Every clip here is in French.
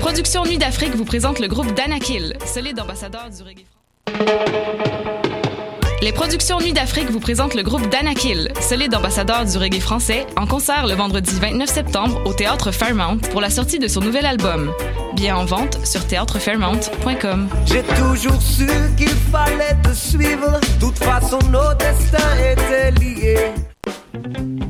productions Nuit d'Afrique vous présentent le groupe Danakil, solide ambassadeur du reggae Les productions Nuit d'Afrique vous présentent le groupe Danakil, solide ambassadeur du reggae français, en concert le vendredi 29 septembre au Théâtre Fairmount pour la sortie de son nouvel album. Bien en vente sur théâtrefairmount.com. J'ai toujours su qu'il fallait te suivre, toute façon nos destins étaient liés.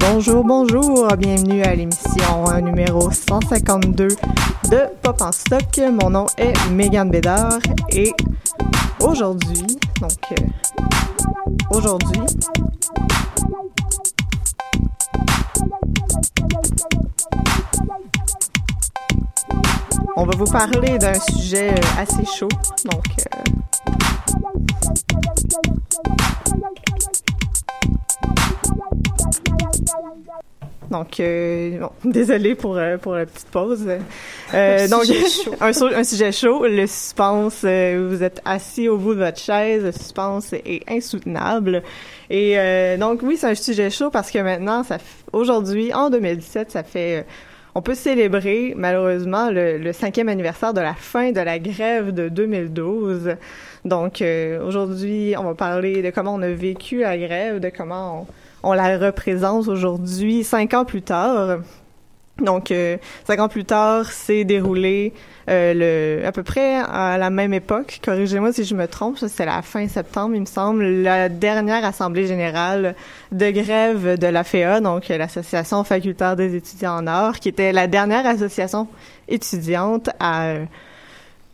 Bonjour, bonjour, bienvenue à l'émission euh, numéro 152 de Pop en stock. Mon nom est Megan Bédard et aujourd'hui, donc euh, aujourd'hui, on va vous parler d'un sujet euh, assez chaud, donc Donc, euh, bon, désolé pour, euh, pour la petite pause. Euh, donc, un, sujet chaud, le suspense, vous êtes assis au bout de votre chaise, le suspense est insoutenable. Et donc, oui, c'est un sujet chaud parce que maintenant, ça, aujourd'hui, en 2017, ça fait... on peut célébrer, malheureusement, le, le cinquième anniversaire de la fin de la grève de 2012. Donc, euh, aujourd'hui, on va parler de comment on a vécu la grève, de comment on on la représente aujourd'hui, cinq ans plus tard. Donc, euh, cinq ans plus tard, c'est déroulé euh, le, à peu près à la même époque. Corrigez-moi si je me trompe, c'est la fin septembre, il me semble, la dernière assemblée générale de grève de la FEA, donc euh, l'Association facultaire des étudiants en arts, qui était la dernière association étudiante à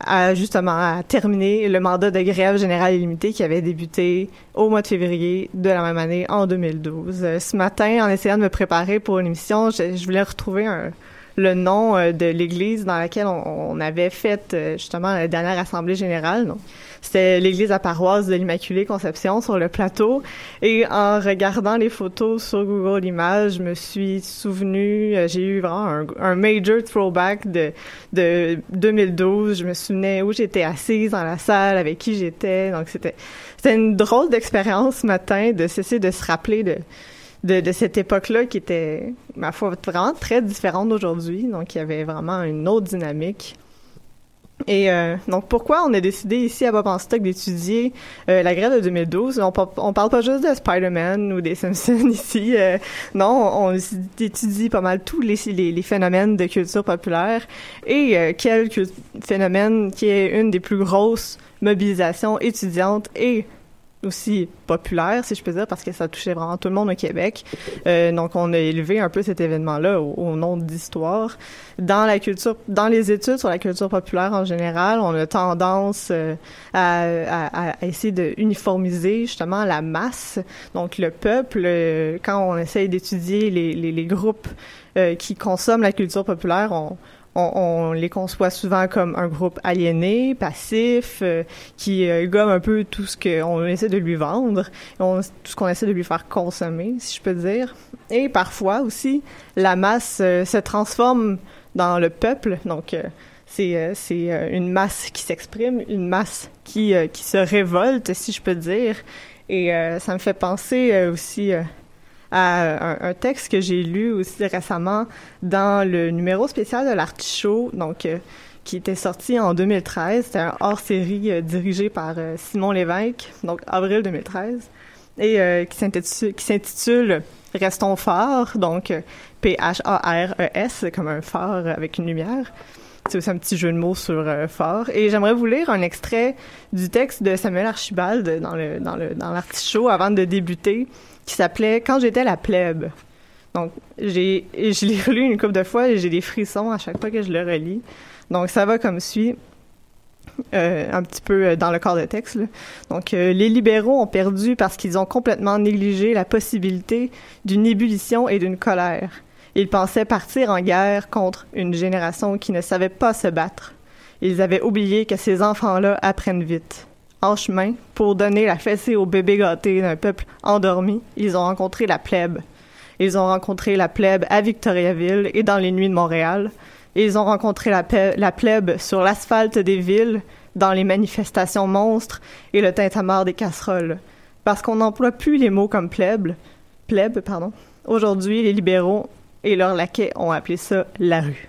à justement à terminer le mandat de grève générale illimitée qui avait débuté au mois de février de la même année en 2012. Euh, ce matin, en essayant de me préparer pour l'émission, je, je voulais retrouver un, le nom euh, de l'église dans laquelle on, avait fait euh, justement la dernière assemblée générale. Donc, c'était l'église à paroisse de l'Immaculée Conception sur le plateau. Et en regardant les photos sur Google Images, je me suis souvenu, euh, j'ai eu vraiment un, un major throwback de, de 2012. Je me souvenais où j'étais assise dans la salle, avec qui j'étais. Donc c'était c'était une drôle d'expérience ce matin de cesser de se rappeler de de, de cette époque-là qui était, ma foi, vraiment très différente d'aujourd'hui. Donc, il y avait vraiment une autre dynamique. Et euh, donc, pourquoi on a décidé ici à Bob en Stock d'étudier euh, la grève de 2012? On, par- on parle pas juste de Spider-Man ou des Simpsons ici. euh, non, on, étudie pas mal tous les, les, les phénomènes de culture populaire et euh, quel phénomène qui est une des plus grosses mobilisations étudiantes et aussi populaire, si je peux dire, parce que ça touchait vraiment tout le monde au Québec. Euh, donc, on a élevé un peu cet événement-là au, au nom d'histoire. Dans la culture, dans les études sur la culture populaire en général, on a tendance euh, à, à- à essayer de uniformiser justement la masse, donc le peuple. euh, quand on essaye d'étudier les, les, les groupes euh, qui consomment la culture populaire, on on, les conçoit souvent comme un groupe aliéné, passif, euh, qui euh, gomme un peu tout ce qu'on essaie de lui vendre, tout ce qu'on essaie de lui faire consommer, si je peux dire. Et parfois aussi, la masse euh, se transforme dans le peuple, donc c'est une masse qui s'exprime, une masse qui qui se révolte, si je peux dire. Et ça me fait penser aussi à un, texte que j'ai lu aussi récemment dans le numéro spécial de l'Artichaut, donc euh, qui était sorti en 2013. C'était un hors-série euh, dirigé par euh, Simon Lévesque, donc avril 2013, et qui s'intitule Restons forts, donc P-H-A-R-E-S, comme un phare avec une lumière. C'est un petit jeu de mots sur fort. Et j'aimerais vous lire un extrait du texte de Samuel Archibald dans le dans le dans avant de débuter qui s'appelait Quand j'étais la plèbe. Donc, je l'ai relu une couple de fois et j'ai des frissons à chaque fois que je le relis. Donc, ça va comme suit. Euh, un petit peu euh, dans le corps de texte. Donc, euh, les libéraux ont perdu parce qu'ils ont complètement négligé la possibilité d'une ébullition et d'une colère. Ils pensaient partir en guerre contre une génération qui ne savait pas se battre. Ils avaient oublié que ces enfants-là apprennent vite en chemin pour donner la fessée au bébé gâté d'un peuple endormi, ils ont rencontré la plèbe. Ils ont rencontré la plèbe à Victoriaville et dans les nuits de Montréal. ils ont rencontré la, la plèbe sur l'asphalte des villes, dans les manifestations monstres et le tintamarre des casseroles. Parce qu'on n'emploie plus les mots comme plèbe, plèbe, pardon. Aujourd'hui, les libéraux et leurs laquais ont appelé ça la rue.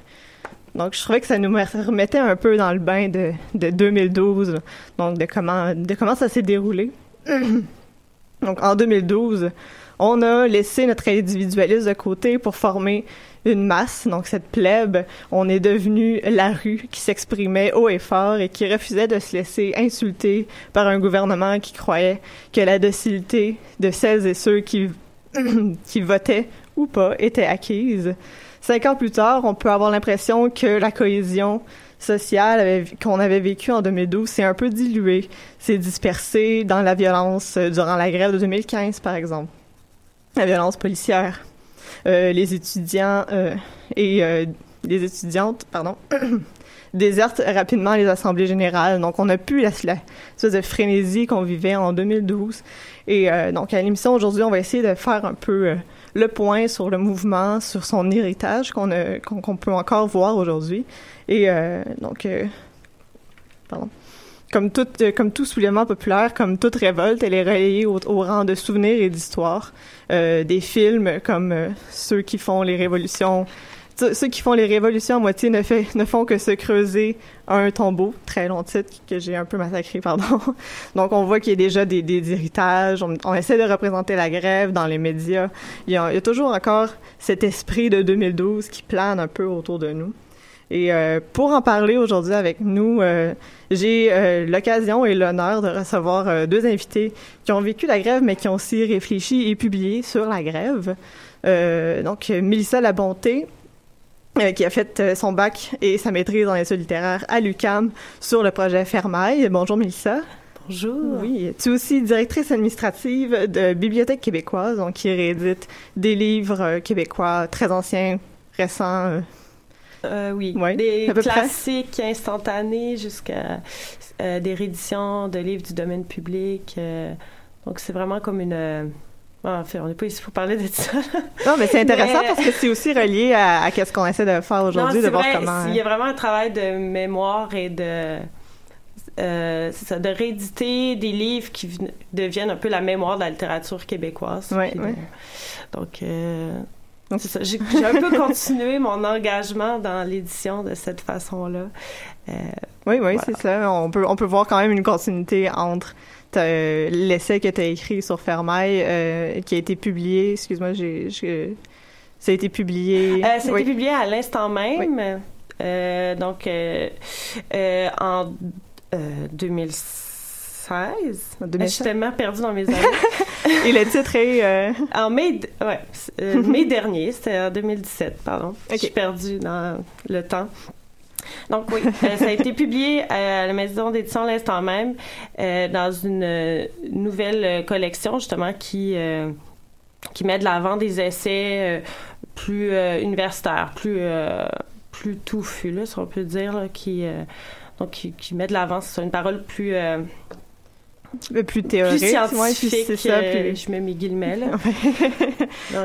Donc, je trouvais que ça nous remettait un peu dans le bain de, de 2012, donc de comment, ça s'est déroulé. donc, en 2012, on a laissé notre individualisme de côté pour former une masse, donc cette plèbe, on est devenu la rue qui s'exprimait haut et fort et qui refusait de se laisser insulter par un gouvernement qui croyait que la docilité de celles et ceux qui votaient ou pas était acquise. Cinq ans plus tard, on peut avoir l'impression que la cohésion sociale qu'on avait vécue en 2012 s'est un peu diluée, s'est dispersée dans la violence euh, durant la grève de 2015, par exemple. La violence policière. Euh, les étudiants euh, et les étudiantes, pardon, désertent rapidement les assemblées générales. Donc, on a pu la, la espèce frénésie qu'on vivait en 2012. Et donc, à l'émission aujourd'hui, on va essayer de faire un peu le point sur le mouvement, sur son héritage qu'on peut encore voir aujourd'hui. Et euh, donc, euh, pardon. Comme tout, comme tout soulèvement populaire, comme toute révolte, elle est relayée au, rang de souvenirs et d'histoires. Euh, des films comme ceux qui font les révolutions ceux qui font les révolutions à moitié ne, font que se creuser un tombeau. Très long titre que j'ai un peu massacré, pardon. Donc, on voit qu'il y a déjà des, héritages. On, essaie de représenter la grève dans les médias. Il y a, toujours encore cet esprit de 2012 qui plane un peu autour de nous. Et euh, pour en parler aujourd'hui avec nous, euh, j'ai euh, l'occasion et l'honneur de recevoir deux invités qui ont vécu la grève, mais qui ont aussi réfléchi et publié sur la grève. donc, Mélissa Labonté, euh, qui a fait euh, son bac et sa maîtrise en études littéraires à l'UCAM sur le projet Fermaille. Bonjour Mélissa. Bonjour. Oui, tu es aussi directrice administrative de Bibliothèque québécoise, donc qui réédite des livres euh, québécois très anciens, récents. oui, des classiques instantanés jusqu'à des rééditions de livres du domaine public. donc c'est vraiment comme une ah, on n'est pas ici pour parler de ça. non, mais c'est intéressant parce que c'est aussi relié à, à ce qu'on essaie de faire aujourd'hui, de voir comment. Il y a vraiment un travail de mémoire et de. Euh, ça, de rééditer des livres qui deviennent un peu la mémoire de la littérature québécoise. Oui, oui. donc, euh, c'est ça. J'ai un peu continué mon engagement dans l'édition de cette façon-là. Euh, oui, oui, c'est ça. On peut, on peut voir quand même une continuité entre l'essai que tu as écrit sur Fermaille, euh, qui a été publié, excuse-moi, j'ai, ça a été publié. Euh, ça a été publié à l'instant même. Euh, donc, en 2016. Je suis tellement perdue dans mes années. Et le titre est... En mai, ouais, mai dernier, c'était en 2017, pardon. Je suis perdue dans le temps. Donc oui, euh, ça a été publié à la maison d'édition l'instant même euh, dans une euh, nouvelle collection justement qui qui met de l'avant des essais plus universitaires, plus plus touffu, là, si on peut dire, qui, donc, qui, met de l'avance sur une parole plus plus théorique, plus scientifique. c'est ça, plus... je mets mes guillemets là.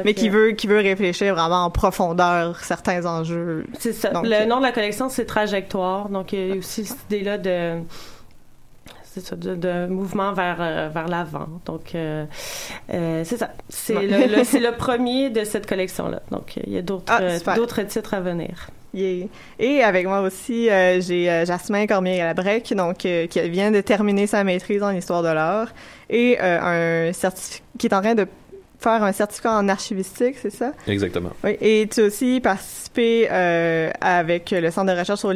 Mais qui veut qui veut réfléchir vraiment en profondeur certains enjeux. C'est ça. le nom de la collection c'est trajectoire, donc il y a aussi cette idée là de de, mouvement vers, euh, vers l'avant. Donc, euh, euh, c'est ça. C'est le, c'est le premier de cette collection-là. Donc, il y a d'autres, ah, d'autres titres à venir. Et avec moi aussi, j'ai Jasmin Cormier-Galabrec, donc qui vient de terminer sa maîtrise en histoire de l'art et un certificat qui est en train de faire un certificat en archivistique, c'est ça? Exactement. Oui. Et tu as aussi participé euh, avec le Centre de recherche sur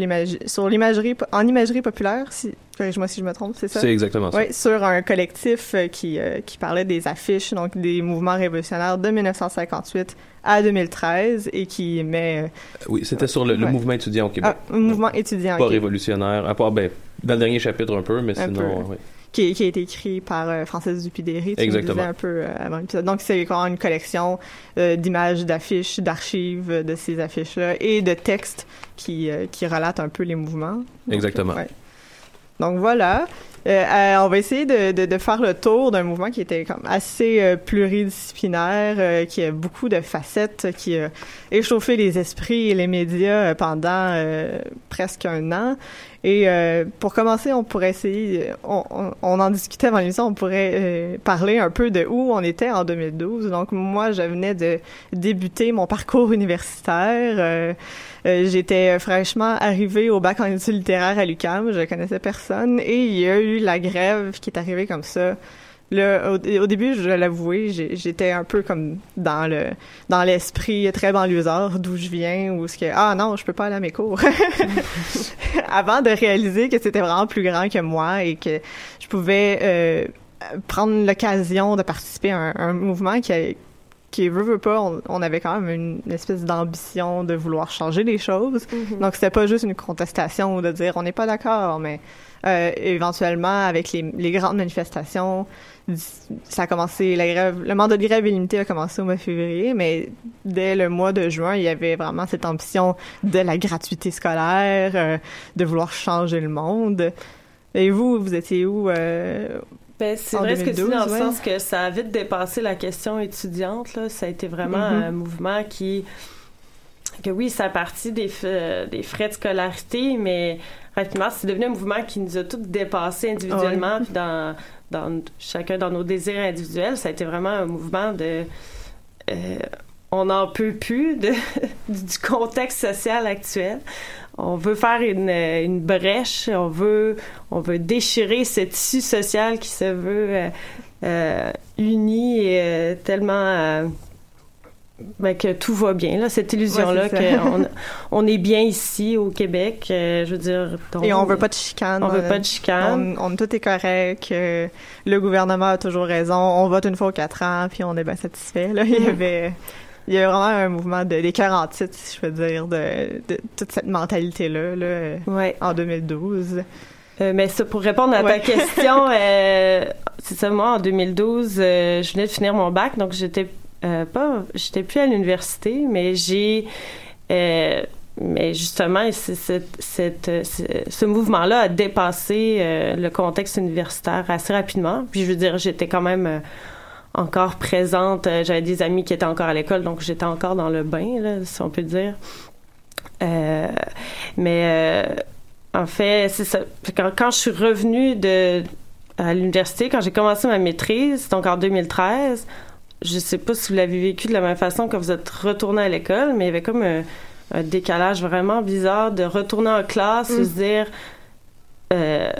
l'imagerie, en imagerie populaire, si, corrige-moi si je me trompe, c'est ça? C'est exactement ça. Oui, sur un collectif euh, qui, euh, qui parlait des affiches, donc des mouvements révolutionnaires de 1958 à 2013 et qui met... oui, c'était sur le, mouvement étudiant au Québec. Ah, mouvement étudiant. Pas révolutionnaire, à part, ben, dans le dernier chapitre un peu, mais sinon, oui qui, qui, a été écrit par euh, Francis Dupidéry, tu Exactement. disais un peu euh, avant l'épisode. Donc, c'est quand une collection euh, d'images, d'affiches, d'archives de ces affiches-là et de textes qui, qui relatent un peu les mouvements. Exactement. Donc, voilà. On va essayer de, de, de faire le tour d'un mouvement qui était assez pluridisciplinaire, qui a beaucoup de facettes, qui a échauffé les esprits et les médias pendant presque un an et euh, pour commencer, on pourrait essayer, on, on, en discutait avant l'émission, on pourrait euh, parler un peu de où on était en 2012. Donc moi, je venais de débuter mon parcours universitaire. Euh, j'étais fraîchement arrivée au bac en études littéraires à l'UQAM, je connaissais personne, et il y a eu la grève qui est arrivée comme ça Là, au, début, je l'avouer, j'étais un peu comme dans le dans l'esprit très banlieusard d'où je viens, ou ce que ah non, je peux pas aller à mes cours. Avant de réaliser que c'était vraiment plus grand que moi et que je pouvais euh, prendre l'occasion de participer à un, mouvement qui qui veut, veut pas, on, avait quand même une, espèce d'ambition de vouloir changer les choses. Mm-hmm. Donc c'était pas juste une contestation ou de dire on n'est pas d'accord, mais euh, éventuellement avec les, les grandes manifestations, ça a commencé, la grève, le mandat de grève illimité a commencé au mois de février, mais dès le mois de juin, il y avait vraiment cette ambition de la gratuité scolaire, euh, de vouloir changer le monde. Et vous, vous étiez où euh, ben, c'est vrai ce que tu dis dans le sens que ça a vite dépassé la question étudiante. Là. Ça a été vraiment mm-hmm. un mouvement qui que oui, ça a parti des, des frais de scolarité, mais rapidement, c'est devenu un mouvement qui nous a tous dépassés individuellement, puis dans, dans chacun dans nos désirs individuels. Ça a été vraiment un mouvement de euh, on n'en peut plus de, du contexte social actuel. On veut faire une, une, brèche, on veut, on veut déchirer ce tissu social qui se veut euh, euh uni et euh, tellement ben, que tout va bien, là, cette illusion-là qu'on on est bien ici au Québec, euh, je veux dire. Et on veut pas de chicane. On veut pas de chicane. On, tout est correct. Euh, le gouvernement a toujours raison. On vote une fois aux quatre ans, puis on est bien satisfait. Là, il y mm. avait, il y a vraiment un mouvement de, des 48, si je veux dire, de, de toute cette mentalité-là, là, en 2012. Euh, mais ça, pour répondre à ta question, c'est ça, moi, en 2012, je venais de finir mon bac, donc j'étais euh, pas, j'étais plus à l'université, mais j'ai, euh, mais justement, ce mouvement-là a dépassé euh, le contexte universitaire assez rapidement. Puis je veux dire, j'étais quand même encore présente. J'avais des amis qui étaient encore à l'école, donc j'étais encore dans le bain, là, si on peut dire. mais en fait, c'est ça. Quand, quand, je suis revenue de à l'université, quand j'ai commencé ma maîtrise, donc en 2013, je sais pas si vous l'avez vécu de la même façon quand vous êtes retourné à l'école, mais il y avait comme un, décalage vraiment bizarre de retourner en classe, mm. se dire. Euh,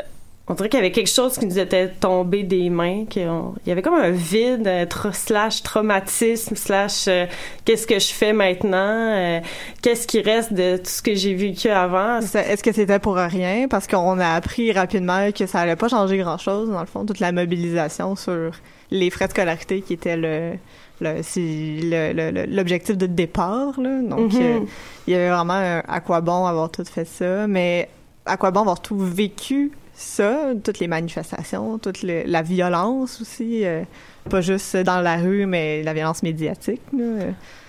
on dirait qu'il y avait quelque chose qui nous était tombé des mains. il y avait comme un vide, un slash traumatisme, slash euh, qu'est-ce que je fais maintenant, euh, qu'est-ce qui reste de tout ce que j'ai vécu avant? Est-ce que c'était pour rien? Parce qu'on a appris rapidement que ça allait pas changer grand-chose, dans le fond, toute la mobilisation sur les frais de scolarité qui étaient le l'objectif de départ là. donc mm-hmm. euh, il y avait vraiment à quoi bon avoir tout fait ça mais à quoi bon avoir tout vécu ça, toutes les manifestations, toute la violence aussi, euh, pas juste dans la rue, mais la violence médiatique.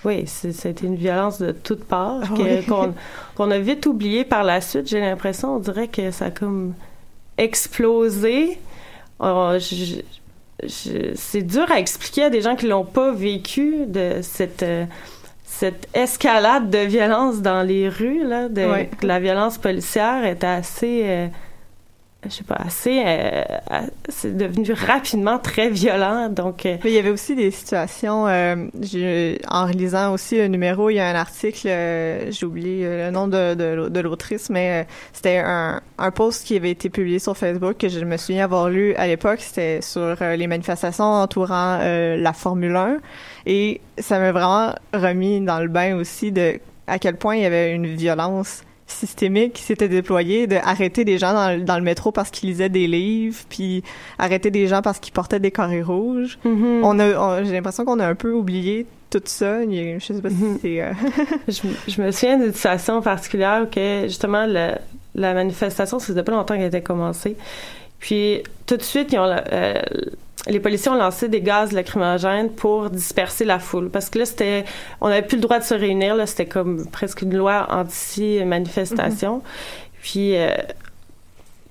Oui, c'était une violence de toutes parts ah qu'on a vite oublié par la suite. J'ai l'impression, on dirait que ça a comme explosé. Oh, c'est dur à expliquer à des gens qui l'ont pas vécu de cette euh, cette escalade de violence dans les rues là de la violence policière est assez euh, je sais pas, assez, euh, c'est devenu rapidement très violent. Donc, euh, il y avait aussi des situations. Euh, en relisant aussi le numéro, il y a un article, j'ai oublié le nom de, de, l'autrice, mais c'était un, un post qui avait été publié sur Facebook que je me souviens avoir lu à l'époque. C'était sur les manifestations entourant la Formule 1, et ça m'a vraiment remis dans le bain aussi de à quel point il y avait une violence systémique qui s'était déployé de arrêter des gens dans, dans le métro parce qu'ils lisaient des livres, puis arrêter des gens parce qu'ils portaient des carrés rouges. Mm-hmm. On a, j'ai l'impression qu'on a un peu oublié tout ça. Je sais pas si mm-hmm. c'est. Euh, je, me souviens d'une situation particulière que justement la, la manifestation, ça faisait pas longtemps qu'elle était commencée. Puis tout de suite, ils ont, euh, les policiers ont lancé des gaz lacrymogènes pour disperser la foule parce que là c'était on n'avait plus le droit de se réunir là c'était comme presque une loi anti manifestation mm-hmm. puis euh,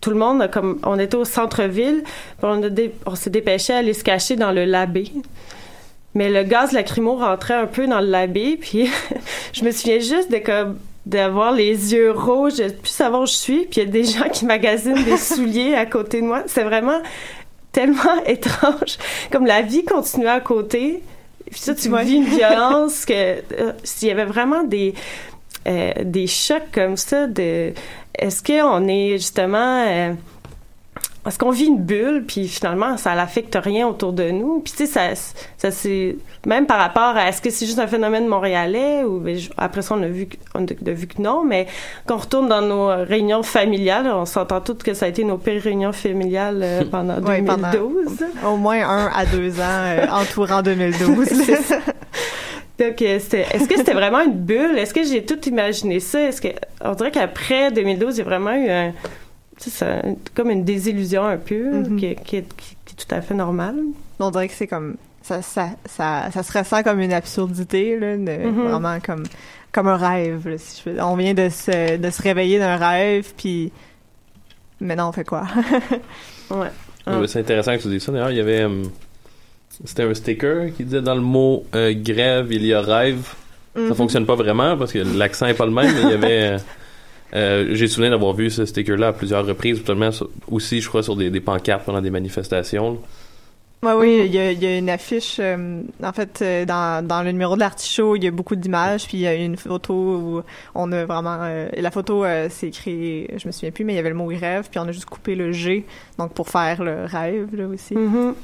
tout le monde comme on était au centre-ville on, on s'est dépêché à aller se cacher dans le labé mais le gaz lacrymo rentrait un peu dans le labé puis je me souviens juste de comme d'avoir les yeux rouges, de plus savoir où je suis, puis il y a des gens qui magasinent des souliers à côté de moi. C'est vraiment tellement étrange. Comme la vie continuait à côté. Puis ça, tu vis une violence que euh, s'il y avait vraiment des euh, des chocs comme ça de est-ce qu'on est justement est-ce qu'on vit une bulle, puis finalement, ça n'affecte rien autour de nous. Puis tu sais, ça, ça c'est même par rapport à est-ce que c'est juste un phénomène montréalais ou ben, après ça on a vu on a vu que non, mais quand on retourne dans nos réunions familiales, on s'entend toutes que ça a été nos pires réunions familiales euh, pendant 2012. au moins un à deux ans euh, entourant 2012. Donc, euh, est-ce que c'était vraiment une bulle? Est-ce que j'ai tout imaginé ça? Est-ce que, on dirait qu'après 2012, il y a vraiment eu un, c'est comme une désillusion un peu, mm-hmm. qui, qui, est tout à fait normale. On dirait que c'est comme ça, ça, ça, ça, se ressent comme une absurdité, là, mm-hmm. vraiment comme, comme un rêve. si je On vient de se, de se réveiller d'un rêve, puis maintenant on fait quoi? ouais. c'est intéressant que tu dises ça. D'ailleurs, il y avait. Euh, c'était un sticker qui disait dans le mot euh, grève, il y a rêve. Ça mm-hmm. fonctionne pas vraiment parce que l'accent est pas le même, mais il y avait. Euh, j'ai souvenir d'avoir vu ce sticker-là à plusieurs reprises, aussi, je crois, sur des, des pancartes pendant des manifestations. Ouais, oui, il y, a, il y a une affiche. Euh, en fait, euh, dans, dans le numéro de l'artichaut, il y a beaucoup d'images, puis il y a une photo où on a vraiment. Euh, la photo, c'est écrit, je me souviens plus, mais il y avait le mot rêve, puis on a juste coupé le G, donc pour faire le rêve là aussi. Mm-hmm.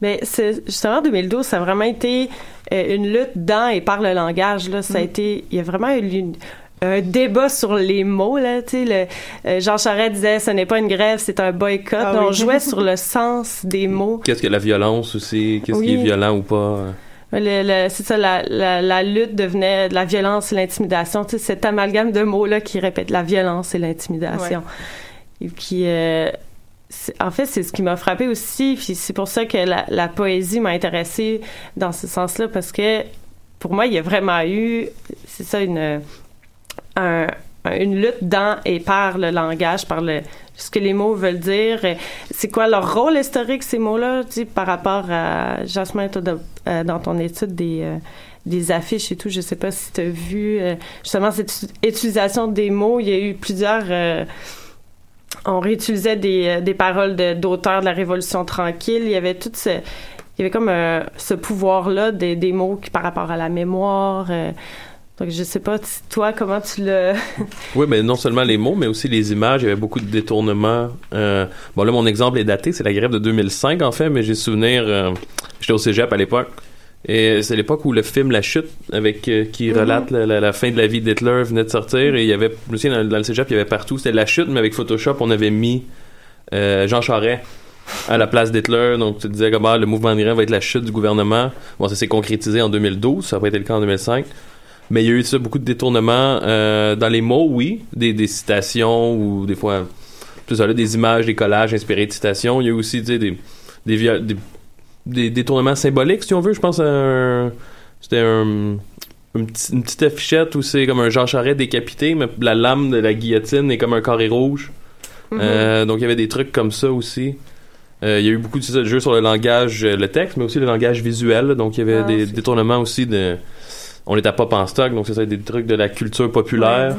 Mais justement 2012, ça a vraiment été une lutte dans et par le langage. Là, ça a mm. été, il y a vraiment eu un débat sur les mots là tu sais euh, Jean Charest disait ce n'est pas une grève c'est un boycott. Ah on jouait sur le sens des mots. Qu'est-ce que la violence aussi qu'est-ce qui est violent ou pas c'est ça la, la, lutte devenait la violence et l'intimidation. Tu sais cet amalgame de mots là qui répète la violence et l'intimidation. Et qui euh, en fait, c'est ce qui m'a frappé aussi, puis c'est pour ça que la, la poésie m'a intéressée dans ce sens-là, parce que pour moi, il y a vraiment eu, c'est ça, une, une lutte dans et par le langage, par le, ce que les mots veulent dire. C'est quoi leur rôle historique, ces mots-là, par rapport à, Jasmin, euh, dans ton étude des, euh, des affiches et tout, je sais pas si tu as vu euh, justement cette utilisation des mots. Il y a eu plusieurs... on réutilisait des, des paroles d'auteurs de, la Révolution tranquille. Il y avait tout ce... Il y avait comme ce pouvoir-là des, des mots qui, par rapport à la mémoire... Donc, je sais pas, toi, comment tu le... oui, mais non seulement les mots, mais aussi les images. Il y avait beaucoup de détournements. Euh, bon, là, mon exemple est daté. C'est la grève de 2005, en fait, mais j'ai souvenir... Euh, j'étais au cégep à l'époque. Et c'est l'époque où le film La Chute, avec euh, qui mm-hmm. relate la, fin de la vie d'Hitler, venait de sortir. Et il y avait, je me souviens, dans, le cégep, il y avait partout. C'était La Chute, mais avec Photoshop, on avait mis Jean Charest à la place d'Hitler. Donc, tu disais comment le mouvement de va être la chute du gouvernement. Bon, ça s'est concrétisé en 2012. Ça n'a pas été le cas en 2005. Mais il y a eu ça, beaucoup de détournements euh, dans les mots, oui, des, des citations ou des fois tout ça, là, des images, des collages inspirés de citations. Il y a aussi des, des, des, des détournements symboliques, si on veut. Je pense à C'était un une, petite affichette où c'est comme un Jean Charest décapité, mais la lame de la guillotine est comme un carré rouge. Mm-hmm. euh, donc il y avait des trucs comme ça aussi. Euh, il y a eu beaucoup de jeux sur le langage, le texte, mais aussi le langage visuel. Donc il y avait ah, des détournements aussi de. On était pas en stock, donc c'est des trucs de la culture populaire.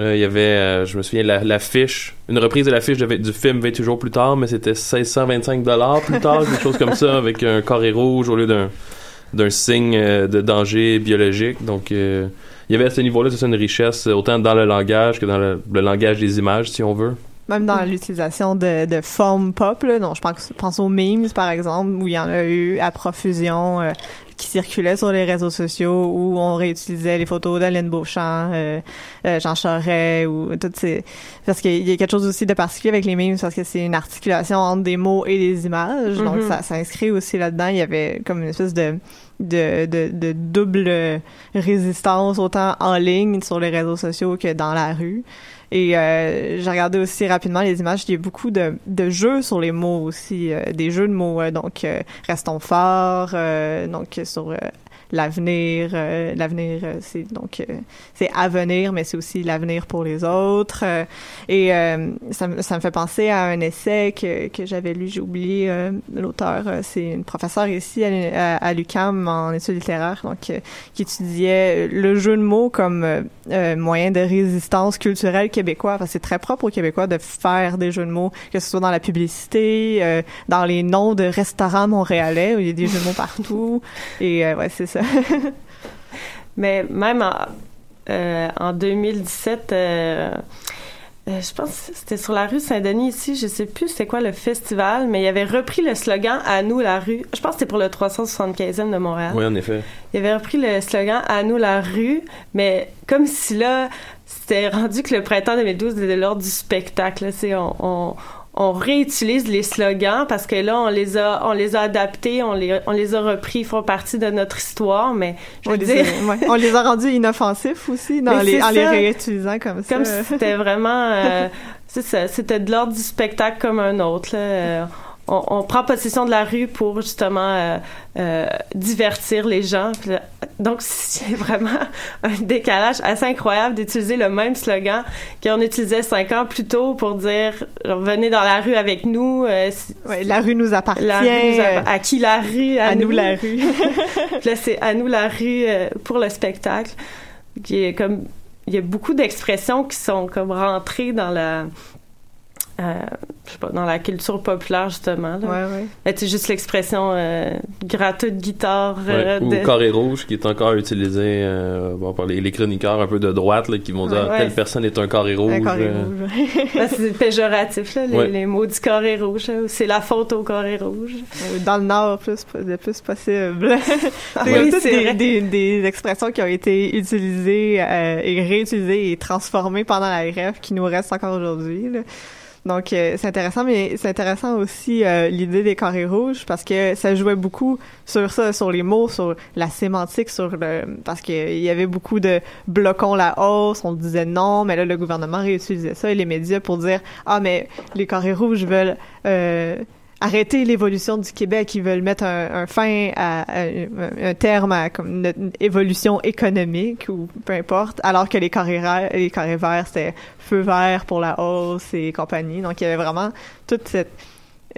Euh, il y avait, je me souviens, l'affiche, une reprise de l'affiche du film 28 jours plus tard, mais c'était 1625 dollars plus tard, quelque chose comme ça, avec un carré rouge au lieu d'un d'un signe euh, de danger biologique. Donc, euh, il y avait à ce niveau-là, c'est une richesse, autant dans le langage que dans le, langage des images, si on veut. Même dans l'utilisation de, de formes pop, là, je pense, pense aux memes, par exemple, où il y en a eu à profusion. Euh, qui circulaient sur les réseaux sociaux où on réutilisait les photos d'Alain Beauchamp, euh, euh, Jean Charest ou toutes ces parce qu'il y a quelque chose aussi de particulier avec les memes parce que c'est une articulation entre des mots et des images. Donc mm-hmm. ça s'inscrit aussi là-dedans. Il y avait comme une espèce de de, de, de double résistance autant en ligne sur les réseaux sociaux que dans la rue et euh, j'ai regardé aussi rapidement les images. Il y a beaucoup de, de jeux sur les mots aussi, euh, des jeux de mots. Euh, donc, restons forts. donc, sur l'avenir. Euh, l'avenir, euh, c'est donc euh, c'est à venir, mais c'est aussi l'avenir pour les autres. et ça, ça me fait penser à un essai que, que j'avais lu, j'ai oublié l'auteur. c'est une professeure ici à, à, l'UCAM en études littéraires, donc qui étudiait le jeu de mots comme moyen de résistance culturelle québécois. Enfin, c'est très propre aux Québécois de faire des jeux de mots, que ce soit dans la publicité, dans les noms de restaurants montréalais où il y a des jeux de mots partout. Et ouais, c'est ça. Mais même en, euh, en 2017, euh, euh, je pense que c'était sur la rue Saint-Denis ici, je sais plus c'est quoi le festival, mais il avait repris le slogan À nous la rue. Je pense que c'était pour le 375e de Montréal. Oui, en effet. Il avait repris le slogan À nous la rue, mais comme si là, c'était rendu que le printemps 2012 était de l'ordre du spectacle. On, on, on réutilise les slogans parce que là on les a on les a adaptés on les on les a repris ils font partie de notre histoire mais je on, les a, on les a rendus inoffensifs aussi dans les, en les réutilisant comme ça. Comme si c'était vraiment euh, c'est ça c'était de l'ordre du spectacle comme un autre là on, prend possession de la rue pour justement euh, euh, divertir les gens. Donc, c'est vraiment un décalage assez incroyable d'utiliser le même slogan qu'on utilisait cinq ans plus tôt pour dire venez dans la rue avec nous. Euh, la rue nous appartient. à qui la rue? À, nous. la rue. là, c'est à nous la rue pour le spectacle. Qui est comme il y a beaucoup d'expressions qui sont comme rentrées dans la euh, je sais pas, dans la culture populaire, justement. Là. Ouais, ouais. C'est juste l'expression euh, gratteux de guitare. Euh, ou carré rouge, qui est encore utilisé euh, bon, par les, chroniqueurs un peu de droite, là, qui vont dire telle personne est un carré rouge. Un carré rouge. c'est péjoratif, là, les, les, mots du carré rouge. C'est la faute au carré rouge. Dans le Nord, plus, le plus possible. c'est des, des, des, expressions qui ont été utilisées et réutilisées et transformées pendant la grève qui nous restent encore aujourd'hui. Donc euh, c'est intéressant, mais c'est intéressant aussi euh, l'idée des carrés rouges parce que ça jouait beaucoup sur ça, sur les mots, sur la sémantique, sur le parce qu'il y avait beaucoup de bloquons la hausse, on disait non, mais là le gouvernement réutilisait ça et les médias pour dire ah mais les carrés rouges veulent euh, arrêter l'évolution du Québec, ils veulent mettre un, fin à, un terme à comme une, évolution économique ou peu importe, alors que les carrés, les carrés verts, c'était feu vert pour la hausse et compagnie. Donc, il y avait vraiment toute cette...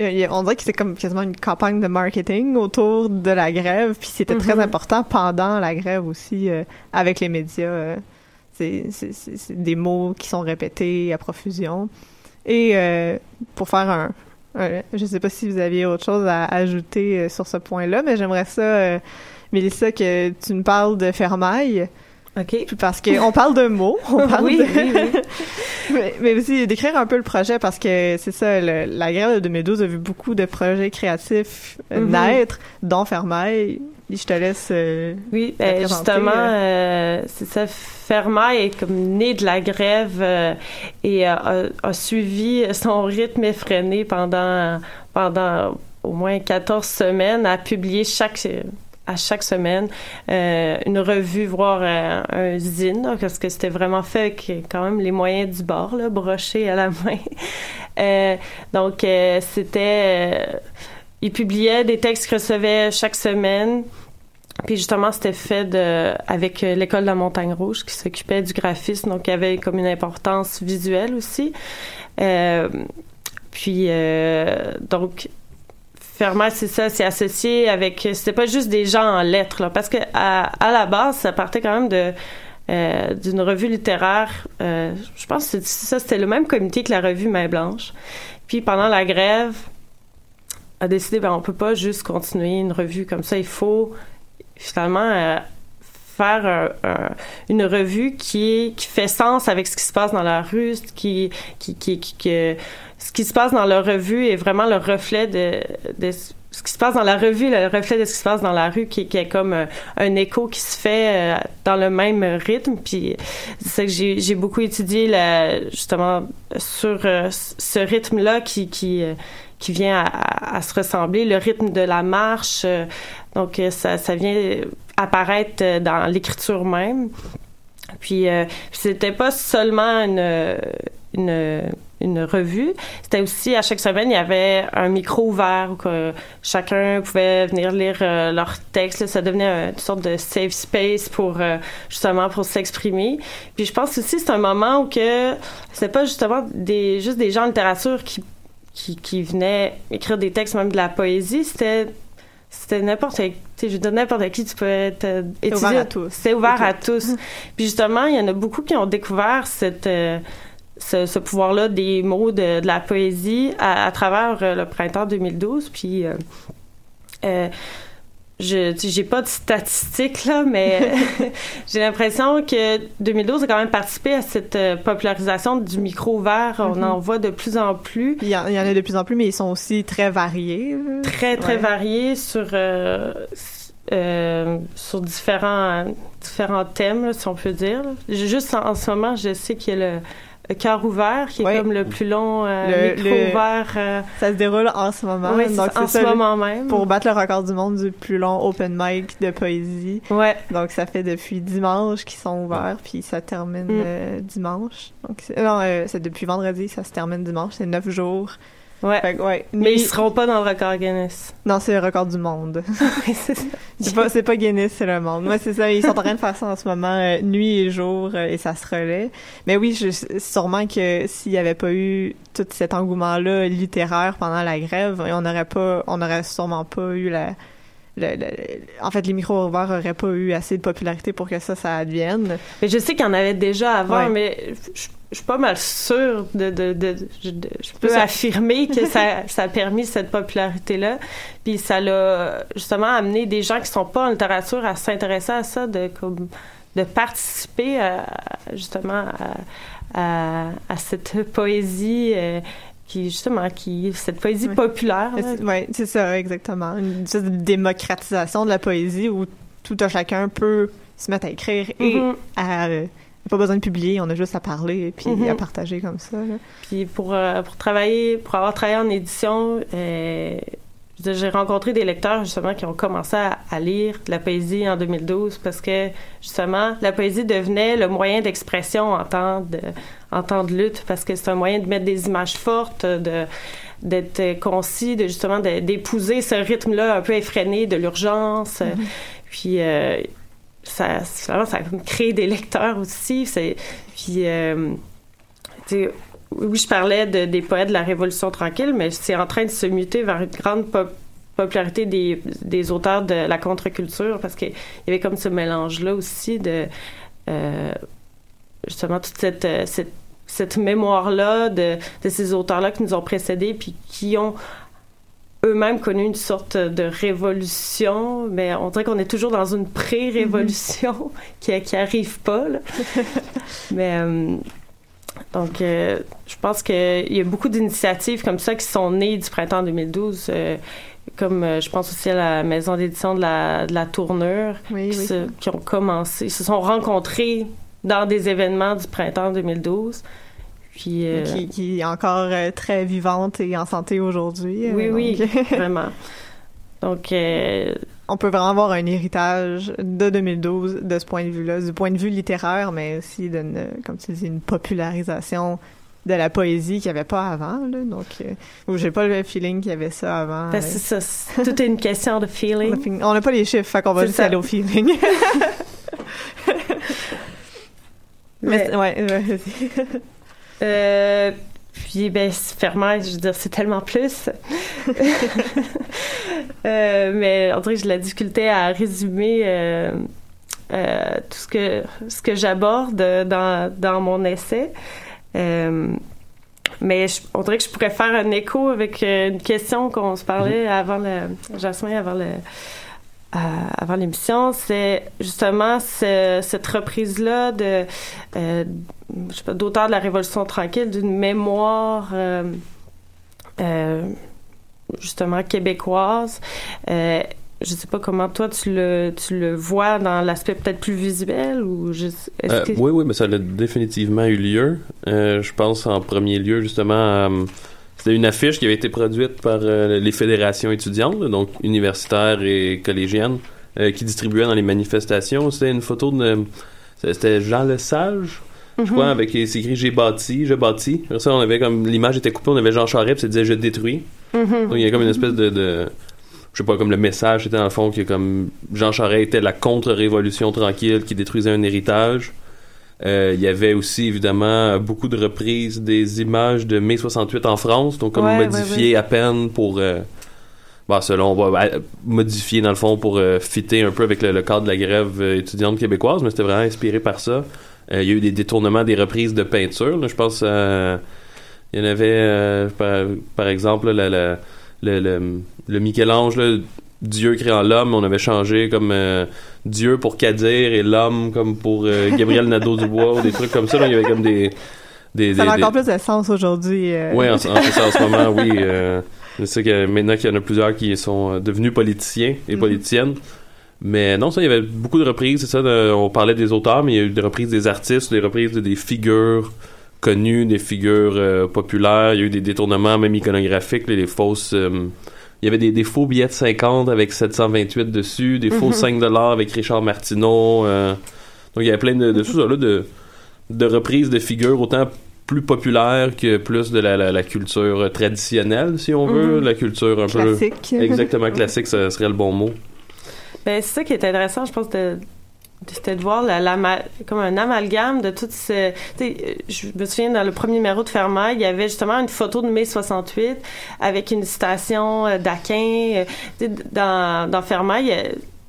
Euh, on dirait que c'est comme quasiment une campagne de marketing autour de la grève, puis c'était très mm-hmm. important pendant la grève aussi euh, avec les médias. Euh, c'est des mots qui sont répétés à profusion. Et pour faire un, je je sais pas si vous aviez autre chose à ajouter euh, sur ce point-là, mais j'aimerais ça, euh, Mélissa, que tu nous parles de fermaille. OK. Parce qu'on parle de mots. On parle oui, oui, oui. mais, aussi décrire un peu le projet parce que c'est ça, la grève de 2012 a vu beaucoup de projets créatifs euh, mm-hmm. naître, dont Fermaille. Je te laisse. Euh, oui, ben, justement, euh, c'est ça. Fermaille est comme né de la grève et a, a, suivi son rythme effréné pendant, pendant au moins 14 semaines, a publié chaque à chaque semaine euh, une revue, voire euh, un zine, parce que c'était vraiment fait avec quand même les moyens du bord, là, broché à la main. donc, c'était... il publiait des textes qu'il recevait chaque semaine. Puis justement, c'était fait avec l'école de la Montagne Rouge qui s'occupait du graphisme, donc il y avait comme une importance visuelle aussi. puis donc Fermat, c'est ça, c'est associé avec. C'était pas juste des gens en lettres, là, parce que à, la base, ça partait quand même de euh, d'une revue littéraire. Euh, je pense que ça, c'était le même comité que la revue Main Blanche. Puis pendant la grève, a décidé, ben on peut pas juste continuer une revue comme ça. Il faut finalement euh, faire une revue qui qui fait sens avec ce qui se passe dans la rue, qui qui qui, qui ce qui se passe dans la revue est vraiment le reflet de, de ce qui se passe dans la revue, le reflet de ce qui se passe dans la rue, qui, qui est comme un, un, écho qui se fait euh, dans le même rythme. Puis c'est que j'ai, beaucoup étudié là, justement sur euh, ce rythme-là qui qui euh, qui vient à, se ressembler, le rythme de la marche. donc ça, ça vient apparaître dans l'écriture même. Puis c'était pas seulement une une revue. C'était aussi à chaque semaine, il y avait un micro ouvert où chacun pouvait venir lire euh, leur texte. Ça devenait une sorte de safe space pour euh, justement pour s'exprimer. Puis je pense aussi c'est un moment où que c'est pas justement des juste des gens en littérature qui qui, qui venaient écrire des textes, même de la poésie. C'était c'était n'importe qui, je veux dire, n'importe qui, tu peux être C'est ouvert à tous. C'est ouvert à tous. Puis justement, il y en a beaucoup qui ont découvert cette, euh, ce, pouvoir-là des mots de, de la poésie à, travers euh, le printemps 2012. Puis, euh, euh, je j'ai pas de statistiques là, mais j'ai l'impression que 2012 a quand même participé à cette popularisation du micro ouvert. On mm-hmm. en voit de plus en plus. Il y, en, a de plus en plus, mais ils sont aussi très variés. Très très variés sur sur différents différents thèmes, si on peut dire. Juste en, en, ce moment, je sais qu'il y a le Cœur ouvert, qui est comme le plus long euh, micro ouvert. Euh, ça se déroule en ce moment. Oui, en ce moment même. Pour battre le record du monde du plus long open mic de poésie. Ouais. Donc ça fait depuis dimanche qu'ils sont ouverts, puis ça termine mm. euh, dimanche. Donc non, c'est depuis vendredi, ça se termine dimanche. C'est neuf jours. Ouais. ouais. Mais, ils seront pas dans le record Guinness. Non, c'est le record du monde. c'est pas, pas Guinness, c'est le monde. Moi, c'est ça. Ils sont en train de faire ça en ce moment, euh, nuit et jour, euh, et ça se relaie. Mais oui, je, sûrement que s'il y avait pas eu tout cet engouement-là littéraire pendant la grève, on n'aurait pas, on aurait sûrement pas eu la, en fait, les micros ouverts auraient pas eu assez de popularité pour que ça, ça advienne. Mais je sais qu'il y en avait déjà avant, mais je, je, suis pas mal sûre de, de, de, je, peux affirmer que ça, ça a permis cette popularité-là. Puis ça l'a justement amené des gens qui sont pas en littérature à s'intéresser à ça, de comme de participer à, justement à, à, cette poésie euh, qui justement qui cette poésie populaire. Oui, c'est ça exactement, une démocratisation de la poésie où tout un chacun peut se mettre à écrire et mm-hmm. à pas besoin de publier, on a juste à parler et puis mm-hmm. à partager comme ça. Puis pour euh, pour travailler, pour avoir travaillé en édition, euh, j'ai rencontré des lecteurs justement qui ont commencé à, lire de la poésie en 2012 parce que justement la poésie devenait le moyen d'expression en temps de en temps de lutte parce que c'est un moyen de mettre des images fortes, de d'être concis, de justement d'épouser ce rythme-là un peu effréné de l'urgence. Mm-hmm. Puis euh, ça, ça, ça crée des lecteurs aussi. Puis euh, oui, je parlais de, des poètes de la Révolution tranquille, mais c'est en train de se muter vers une grande popularité des, auteurs de la contre-culture parce qu'il y avait comme ce mélange-là aussi de euh, justement toute cette, cette, cette mémoire-là de, de ces auteurs-là qui nous ont précédés puis qui ont eux-mêmes connu une sorte de révolution, mais on dirait qu'on est toujours dans une pré-révolution qui, qui arrive pas. Là. mais euh, donc, euh, je pense qu'il y a beaucoup d'initiatives comme ça qui sont nées du printemps 2012. Euh, comme je pense aussi à la maison d'édition de la, de la Tournure, qui, ont commencé, se sont rencontrés dans des événements du printemps 2012. Puis, qui, qui, est encore très vivante et en santé aujourd'hui. Oui, oui, vraiment. Donc, on peut vraiment avoir un héritage de 2012 de ce point de vue-là, du point de vue littéraire, mais aussi d'une, comme tu dis, une popularisation de la poésie qu'il n'y avait pas avant. Là, donc, euh, j'ai pas le feeling qu'il y avait ça avant. Ben, c'est ça. Tout est une question de feeling. On n'a pas les chiffres, fait qu'on va juste aller au feeling. Mais, ouais, ouais euh, puis, ben, fermé, je veux dire, c'est tellement plus. euh, mais on dirait que j'ai la difficulté à résumer euh, euh, tout ce que, ce que j'aborde dans, dans mon essai. Euh, mais on dirait que je pourrais faire un écho avec une question qu'on se parlait mm-hmm. avant le, Jasmin, avant le, avant l'émission, c'est justement cette reprise-là de, euh, je sais pas, d'auteur de la Révolution tranquille, d'une mémoire euh, euh, justement québécoise. Euh, je sais pas comment toi tu le, tu le vois dans l'aspect peut-être plus visuel ou juste, que... Oui, oui, mais ça a définitivement eu lieu. je pense en premier lieu justement c'était une affiche qui avait été produite par euh, les fédérations étudiantes, donc universitaires et collégiennes, euh, qui distribuaient dans les manifestations. C'était une photo de... C'était Jean Lesage, je mhm. crois, avec c'est écrit J'ai bâti, je bâtis. ça, on avait comme l'image était coupée, on avait Jean Charest, puis ça disait Je détruis. Mhm. Donc il y a comme une espèce de, de, je sais pas, comme le message était dans le fond que comme Jean Charest était la contre-révolution tranquille qui détruisait un héritage. Euh, il y avait aussi évidemment beaucoup de reprises des images de mai 68 en France, donc comme modifiées à peine pour euh, bah, selon bah, modifier dans le fond pour euh, fitter un peu avec le, cadre de la grève étudiante québécoise, mais c'était vraiment inspiré par ça. Il y a eu des détournements des reprises de peinture. je pense il y en avait par, exemple le, le Michel-Ange Dieu créant l'homme, on avait changé comme euh, Dieu pour Kadir et l'homme comme pour euh, Gabriel Nadeau-Dubois ou des trucs comme ça. il y avait comme des... des ça a encore plus de sens aujourd'hui. Euh. Oui, en, en, ce moment, oui. je sais que maintenant qu'il y en a plusieurs qui sont devenus politiciens et mhm. politiciennes. Mais non, ça, il y avait beaucoup de reprises, c'est ça. on parlait des auteurs, mais il y a eu des reprises des artistes, des reprises de des figures connues, des figures populaires. Il y a eu des détournements, même iconographiques, les, les fausses il y avait des, faux billets de 50 avec 728 dessus, des faux 5 mhm. dollars avec Richard Martineau. Euh. donc il y avait plein de, de, de, reprises de figures autant plus populaires que plus de la, culture traditionnelle, si on veut, mhm. la culture un classique. peu exactement classique, ce serait le bon mot. Ben, c'est ça qui est intéressant, je pense, de, c'était de voir la, comme un amalgame de toutes ces... Je me souviens, dans le premier numéro de Fermat, il y avait justement une photo de mai 68 avec une citation euh, d'Aquin. Euh, dans, dans Fermat,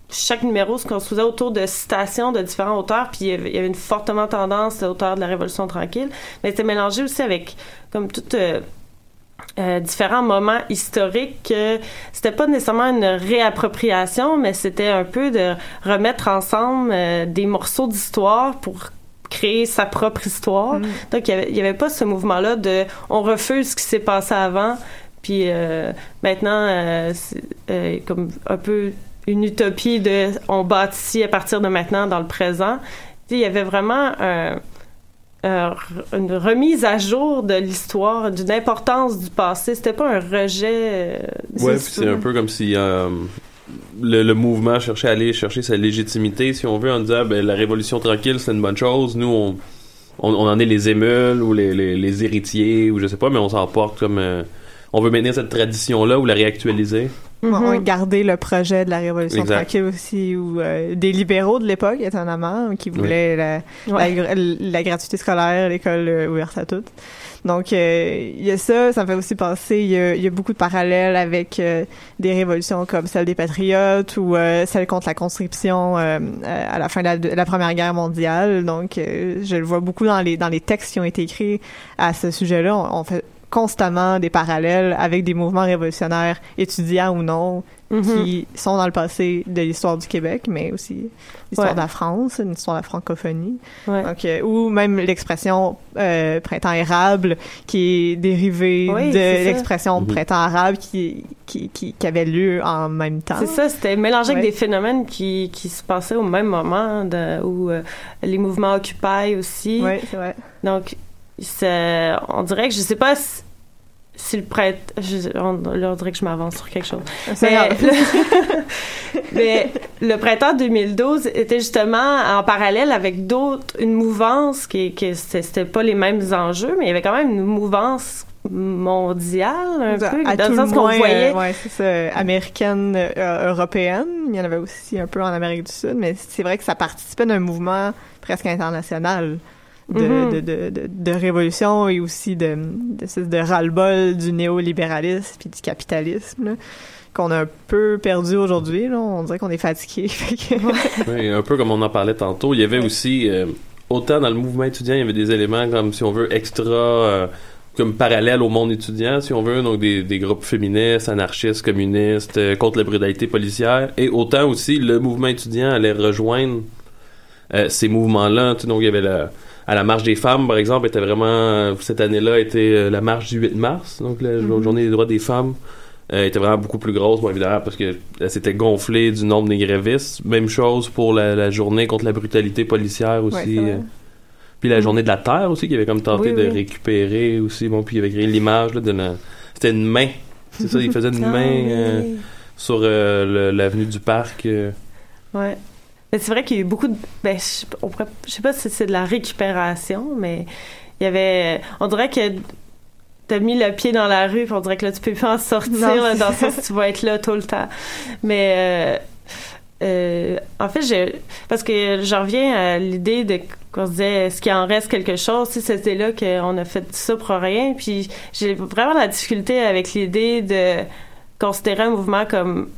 chaque numéro se construisait autour de citations de différents auteurs, puis il y avait, une fortement tendance auteur de la Révolution tranquille, mais c'était mélangé aussi avec comme toute... Euh, euh, différents moments historiques c'était pas nécessairement une réappropriation mais c'était un peu de remettre ensemble euh, des morceaux d'histoire pour créer sa propre histoire mm. donc il y, avait, pas ce mouvement là de on refuse ce qui s'est passé avant puis euh, maintenant c'est comme un peu une utopie de on bâtit à partir de maintenant dans le présent il y avait vraiment un euh, une remise à jour de l'histoire, d'une importance du passé. C'était pas un rejet. Euh, ouais, c'est un peu comme si euh, le, mouvement cherchait à aller chercher sa légitimité, si on veut, en disant ben, la révolution tranquille, c'est une bonne chose. Nous, on, on, en est les émules ou les, les, héritiers ou je sais pas, mais on s'en porte comme on veut maintenir cette tradition-là ou la réactualiser. Mm garder le projet de la Révolution tranquille aussi, ou euh, des libéraux de l'époque, étonnamment, qui voulaient la, la, gratuité scolaire, l'école euh, ouverte à toutes. Donc, euh, il y a ça, ça me fait aussi penser, il y a, beaucoup de parallèles avec des révolutions comme celle des Patriotes ou celle contre la conscription à la fin de la, Première Guerre mondiale. Donc, je le vois beaucoup dans les dans les textes qui ont été écrits à ce sujet-là. on fait constamment des parallèles avec des mouvements révolutionnaires étudiants ou non mhm. qui sont dans le passé de l'histoire du Québec, mais aussi l'histoire de la France, l'histoire de la francophonie. Donc, euh, ou même l'expression euh, printemps érable qui est dérivée de l'expression mhm. printemps arabe qui, qui, qui, avait lieu en même temps. C'est ça, c'était mélangé avec des phénomènes qui, qui se passaient au même moment, de, où euh, les mouvements Occupy aussi. Oui, c'est vrai. Donc, on dirait que je sais pas si le prêtre, on, dirait que je m'avance sur quelque chose. Mais le, mais le printemps 2012 était justement en parallèle avec d'autres, une mouvance qui, qui c'était pas les mêmes enjeux, mais il y avait quand même une mouvance mondiale un peu à dans le sens qu'on voyait. euh, ouais, c'est ça américaine euh, européenne. Il y en avait aussi un peu en Amérique du Sud mais c'est vrai que ça participait d'un mouvement presque international Mm-hmm. de, de, de, de, révolution et aussi de, de, de ras-le-bol du néolibéralisme puis du capitalisme qu'on a un peu perdu aujourd'hui. On dirait qu'on est fatigué. oui, un peu comme on en parlait tantôt. Il y avait aussi, euh, autant dans le mouvement étudiant, il y avait des éléments comme, si on veut, extra... Euh, comme parallèle au monde étudiant, si on veut, donc des, des groupes féministes, anarchistes, communistes, euh, contre la brutalité policière, et autant aussi le mouvement étudiant allait rejoindre ces mouvements-là. Donc il y avait la, à la marche des femmes, par exemple, était vraiment cette année-là était euh, la marche du 8 mars, donc la mm-hmm. journée des droits des femmes. Euh, était vraiment beaucoup plus grosse, bon, évidemment, parce que elle s'était gonflée du nombre des grévistes. Même chose pour la, journée contre la brutalité policière aussi. Euh. puis la mm-hmm. journée de la Terre aussi, qui avait comme tenté de récupérer aussi. Bon, puis il avait créé l'image de la... C'était une main. C'est ça, il faisait une ah main sur l'avenue du Parc. Ouais c'est vrai qu'il y a eu beaucoup de. Ben, je, on sais pas si c'est de la récupération, mais il y avait. On dirait que t'as mis le pied dans la rue, puis on dirait que là, tu peux plus en sortir, dans le sens tu vas être là tout le temps. Mais. Euh, euh, en fait, j'ai parce que je reviens à l'idée de qu'on se disait est-ce qu'il en reste quelque chose? Si c'était là qu'on a fait ça pour rien puis j'ai vraiment la difficulté avec l'idée de considérer un mouvement comme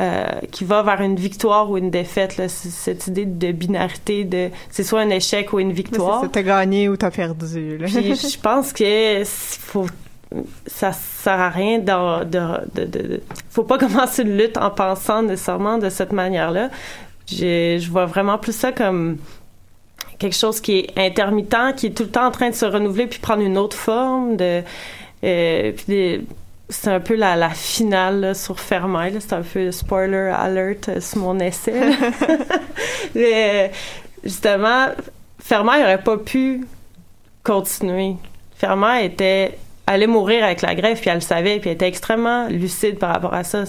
euh, qui va vers une victoire ou une défaite. Là, cette idée de binarité, de c'est soit un échec ou une victoire. T'as gagné ou t'as perdu. Puis je pense que faut ça sert à rien de, de, de, faut pas commencer une lutte en pensant nécessairement de cette manière-là. Je, je vois vraiment plus ça comme quelque chose qui est intermittent, qui est tout le temps en train de se renouveler puis prendre une autre forme de euh, puis c'est un peu la, la finale sur Fermail. C'est un peu spoiler alert euh, sur mon essai. Mais justement, Fermail n'aurait pas pu continuer. Fermail était allait mourir avec la grève, puis elle le savait, puis elle était extrêmement lucide par rapport à ça.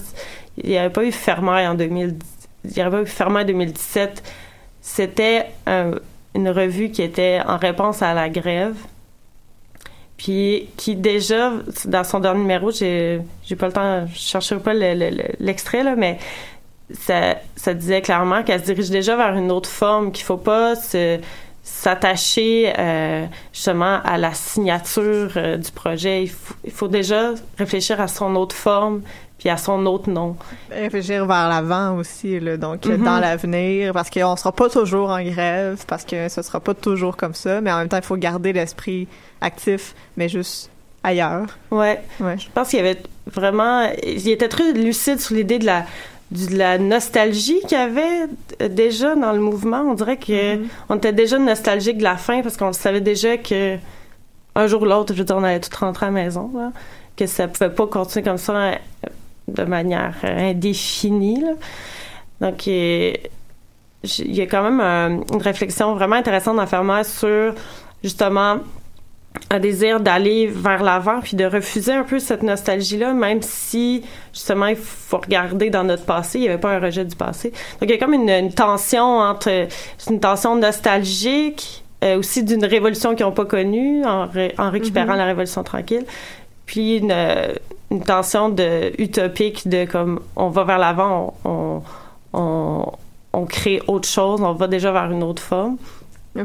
Il n'y avait pas eu Fermail en 2000, il n'y avait pas eu Fermail en 2017. C'était une revue qui était en réponse à la grève puis qui déjà dans son dernier numéro j'ai j'ai pas le temps je chercherai pas l'extrait là mais ça ça disait clairement qu'elle se dirige déjà vers une autre forme qu'il faut pas se s'attacher euh, justement à la signature euh, du projet il faut, il faut déjà réfléchir à son autre forme puis à son autre nom. Réfléchir vers l'avant aussi, là, donc mm-hmm. dans l'avenir, parce qu'on sera pas toujours en grève, parce que ce sera pas toujours comme ça, mais en même temps, il faut garder l'esprit actif, mais juste ailleurs. Ouais. ouais. Je pense qu'il y avait vraiment, il était très lucide sur l'idée de la de la nostalgie qu'il y avait déjà dans le mouvement. On dirait que mm-hmm. on était déjà nostalgique de la fin parce qu'on savait déjà que un jour ou l'autre, je veux dire, on allait tout rentrer à la maison, que ça pouvait pas continuer comme ça de manière indéfinie. Donc, il y a quand même une réflexion vraiment intéressante dans Fermat sur justement un désir d'aller vers l'avant puis de refuser un peu cette nostalgie-là, même si justement il faut regarder dans notre passé, il n'y avait pas un rejet du passé. Donc il y a comme une, tension entre une tension nostalgique, euh, aussi d'une révolution qu'ils n'ont pas connue en, récupérant mm-hmm. la révolution tranquille, puis une, une tension de utopique de comme on va vers l'avant, on, on, on, crée autre chose, on va déjà vers une autre forme.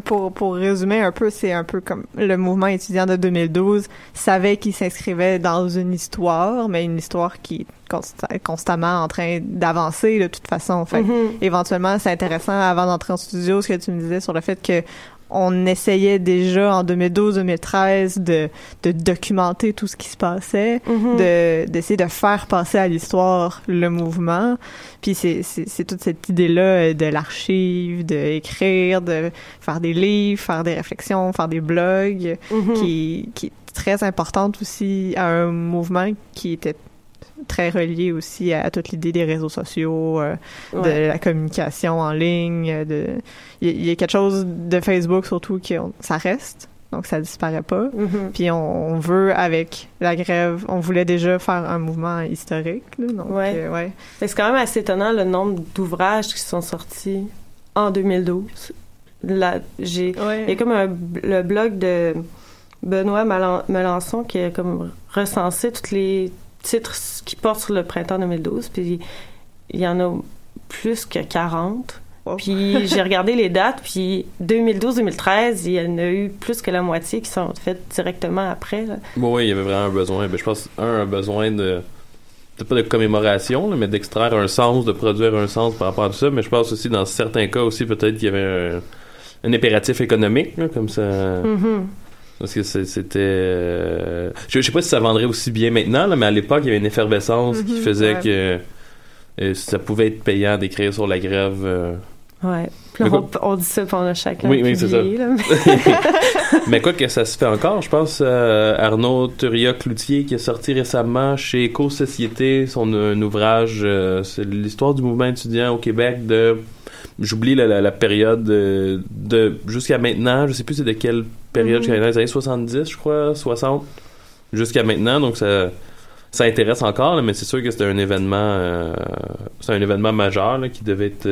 Pour, pour résumer un peu, c'est un peu comme le mouvement étudiant de 2012 savait qu'il s'inscrivait dans une histoire, mais une histoire qui est constamment en train d'avancer de toute façon. Fait mm-hmm. éventuellement, c'est intéressant avant d'entrer en studio ce que tu me disais sur le fait que on essayait déjà en 2012-2013 de, de documenter tout ce qui se passait, de d'essayer de faire passer à l'histoire le mouvement. Puis c'est c'est toute cette idée là euh, de l'archive, de écrire, de faire des livres, faire des réflexions, faire des blogs, mm-hmm. qui qui est très importante aussi à un mouvement qui était très relié aussi à, toute l'idée des réseaux sociaux, euh, de la communication en ligne. De, il y, a quelque chose de Facebook surtout qui ça reste donc ça disparaît pas. Mm-hmm. Puis on, veut, avec la grève, on voulait déjà faire un mouvement historique. donc, ouais. Euh, ouais. C'est quand même assez étonnant le nombre d'ouvrages qui sont sortis en 2012. Là, j'ai, Il y a comme le blog de Benoît Melançon qui a comme recensé tous les titres qui portent sur le printemps 2012. Puis il y en a plus que 40. Puis j'ai regardé les dates, puis 2012-2013, il y en a eu plus que la moitié qui sont faites directement après. oui, il y avait vraiment un besoin. Ben, je pense, un, un besoin de peut-être pas de commémoration, mais d'extraire un sens, de produire un sens par rapport à tout ça. Mais je pense aussi, dans certains cas aussi, peut-être qu'il y avait un, impératif économique, comme ça. Mm-hmm. Parce que c'était... Euh, je, sais pas si ça vendrait aussi bien maintenant, mais à l'époque, il y avait une effervescence qui mm-hmm. faisait que euh, ça pouvait être payant d'écrire sur la grève... Euh, Ouais. on, dit ça pendant chacun. Oui, oui, c'est ça. mais... quoi que ça se fait encore, je pense euh, Arnaud Turia-Cloutier qui a sorti récemment chez Éco-Société son un ouvrage, c'est l'histoire du mouvement étudiant au Québec de j'oublie la, période de, jusqu'à maintenant, je sais plus c'est de quelle période, mm -hmm. les années 70, je crois, 60, jusqu'à maintenant, donc ça ça intéresse encore, mais c'est sûr que c'était un événement euh, c'est un événement majeur qui devait être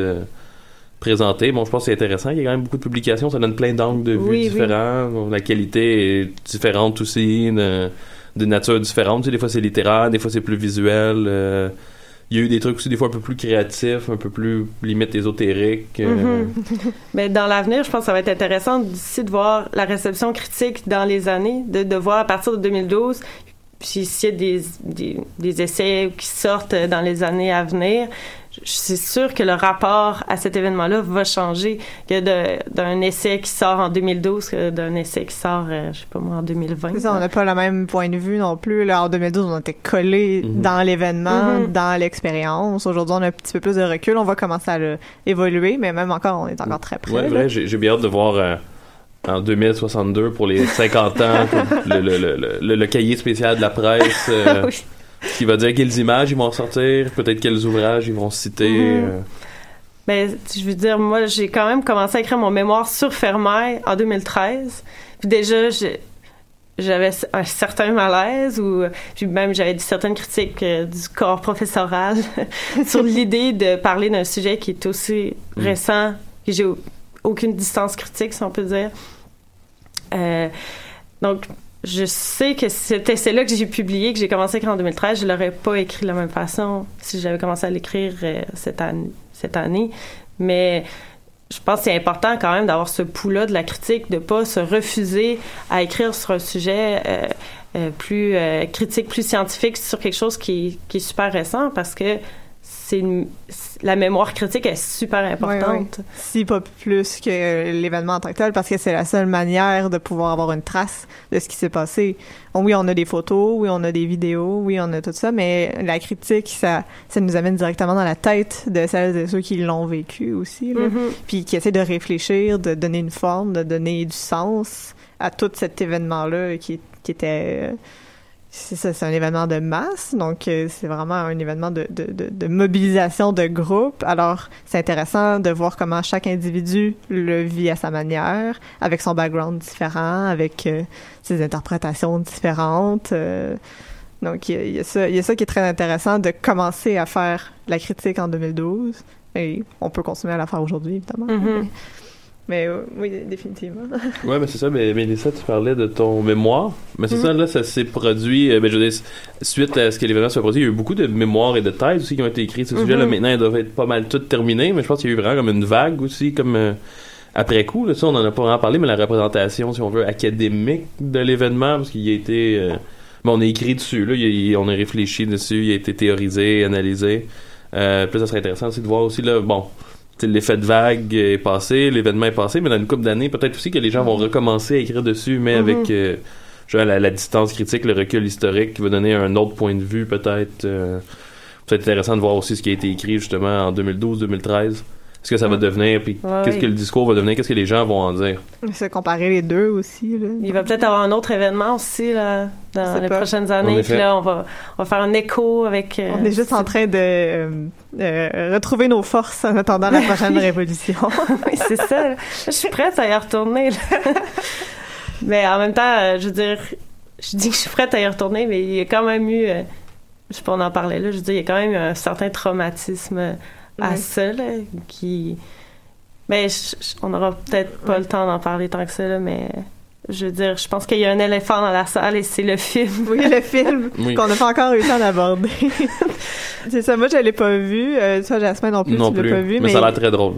présenté. Bon, je pense que c'est intéressant. Il y a quand même beaucoup de publications. Ça donne plein d'angles de vue différents. La qualité est différente aussi, de, nature différente. Tu des fois, c'est littéraire, des fois, c'est plus visuel. Euh, il y a eu des trucs aussi des fois un peu plus créatifs, un peu plus limite ésotériques. Euh. Mm-hmm. Mais dans l'avenir, je pense que ça va être intéressant d'ici de voir la réception critique dans les années, de, de voir à partir de 2012, puis s'il y a des, des, des, essais qui sortent dans les années à venir, c'est sûr que le rapport à cet événement-là va changer que d'un essai qui sort en 2012 que d'un essai qui sort, euh, je sais pas moi, en 2020. Ça, on n'a pas le même point de vue non plus. Là, en 2012, on était collé mhm. dans l'événement, mhm. dans l'expérience. Aujourd'hui, on a un petit peu plus de recul. On va commencer à évoluer, mais même encore, on est encore très près. Ouais, vrai, j'ai bien hâte de voir... Euh, en 2062 pour les 50 ans, le, le, le, le, cahier spécial de la presse. Euh, oui qui va dire quelles images ils vont sortir, peut-être quels ouvrages ils vont citer. Mhm. Euh. Ben, je veux dire, moi, j'ai quand même commencé à écrire mon mémoire sur Fermaille en 2013. Puis déjà, j'avais un certain malaise ou puis même j'avais certaines critiques euh, du corps professoral sur l'idée de parler d'un sujet qui est aussi mm. récent que j'ai aucune distance critique si on peut dire euh, donc je sais que cet essai-là que j'ai publié, que j'ai commencé à écrire en 2013, je l'aurais pas écrit de la même façon si j'avais commencé à l'écrire euh, cette, année, cette année. Mais je pense que c'est important quand même d'avoir ce pouls-là de la critique, de pas se refuser à écrire sur un sujet euh, euh, plus critique, plus scientifique, sur quelque chose qui, qui est super récent, parce que c'est la mémoire critique est super importante. Si pas plus que l'événement en tant que tel, parce que c'est la seule manière de pouvoir avoir une trace de ce qui s'est passé. oui, on a des photos, oui, on a des vidéos, oui, on a tout ça, mais la critique, ça, ça nous amène directement dans la tête de celles et ceux qui l'ont vécu aussi, mm-hmm. puis qui essaient de réfléchir, de donner une forme, de donner du sens à tout cet événement-là qui, qui était... C'est ça, c'est un événement de masse, donc euh, c'est vraiment un événement de, de, de, mobilisation de groupe. Alors, c'est intéressant de voir comment chaque individu le vit à sa manière, avec son background différent, avec euh, ses interprétations différentes. Euh. donc, il y, a ça, il y a ça qui est très intéressant de commencer à faire la critique en 2012. Et on peut continuer à la faire aujourd'hui, évidemment. Mm-hmm. Mais euh, oui, définitivement. ouais, mais c'est ça. Mais Mélissa, tu parlais de ton mémoire. Mais c'est ça, mhm. là, ça s'est produit. Euh, ben, je veux dire, suite à ce que l'événement s'est produit, il y a eu beaucoup de mémoires et de thèses aussi qui ont été écrites sur ce sujet-là. Mhm. Maintenant, elles doivent être pas mal toutes terminées. Mais je pense qu'il y a eu vraiment comme une vague aussi, comme euh, après coup. Là, ça, on en a pas vraiment parlé, mais la représentation, si on veut, académique de l'événement, parce qu'il a été. bon, on a écrit dessus, là, on a réfléchi dessus, il a été théorisé, analysé. Euh, puis ça serait intéressant aussi de voir aussi, là, bon l'effet de vague est passé, l'événement est passé, mais dans une couple d'années, peut-être aussi que les gens vont recommencer à écrire dessus, mais avec mhm. euh, la, distance critique, le recul historique qui va donner un autre point de vue, peut-être. Euh, c'est intéressant de voir aussi ce qui a été écrit justement en 2012-2013 ce que ça va devenir, puis qu'est-ce que le discours va devenir, qu'est-ce que les gens vont en dire. C'est comparer les deux aussi. Là. Il va peut-être avoir un autre événement aussi là, dans les prochaines années. Puis là, on va, on va faire un écho avec. Euh, on est juste en train de euh, retrouver nos forces en attendant la prochaine révolution. oui, c'est ça. Je suis prête à y retourner. mais en même temps, je veux dire, je dis que je suis prête à y retourner, mais il y a quand même eu, je peux en parler là, je veux dire, il y a quand même eu un certain traumatisme à ça, là, qui... Mais on n'aura peut-être pas le temps d'en parler tant que ça, là, mais je veux dire, je pense qu'il y a un éléphant dans la salle et c'est le film. Oui, le film qu'on n'a pas encore eu le temps d'aborder. c'est ça, moi je l'ai pas vu. Euh, toi, Jasmine non plus, non tu l'as pas vu. Mais, ça a l'air très drôle.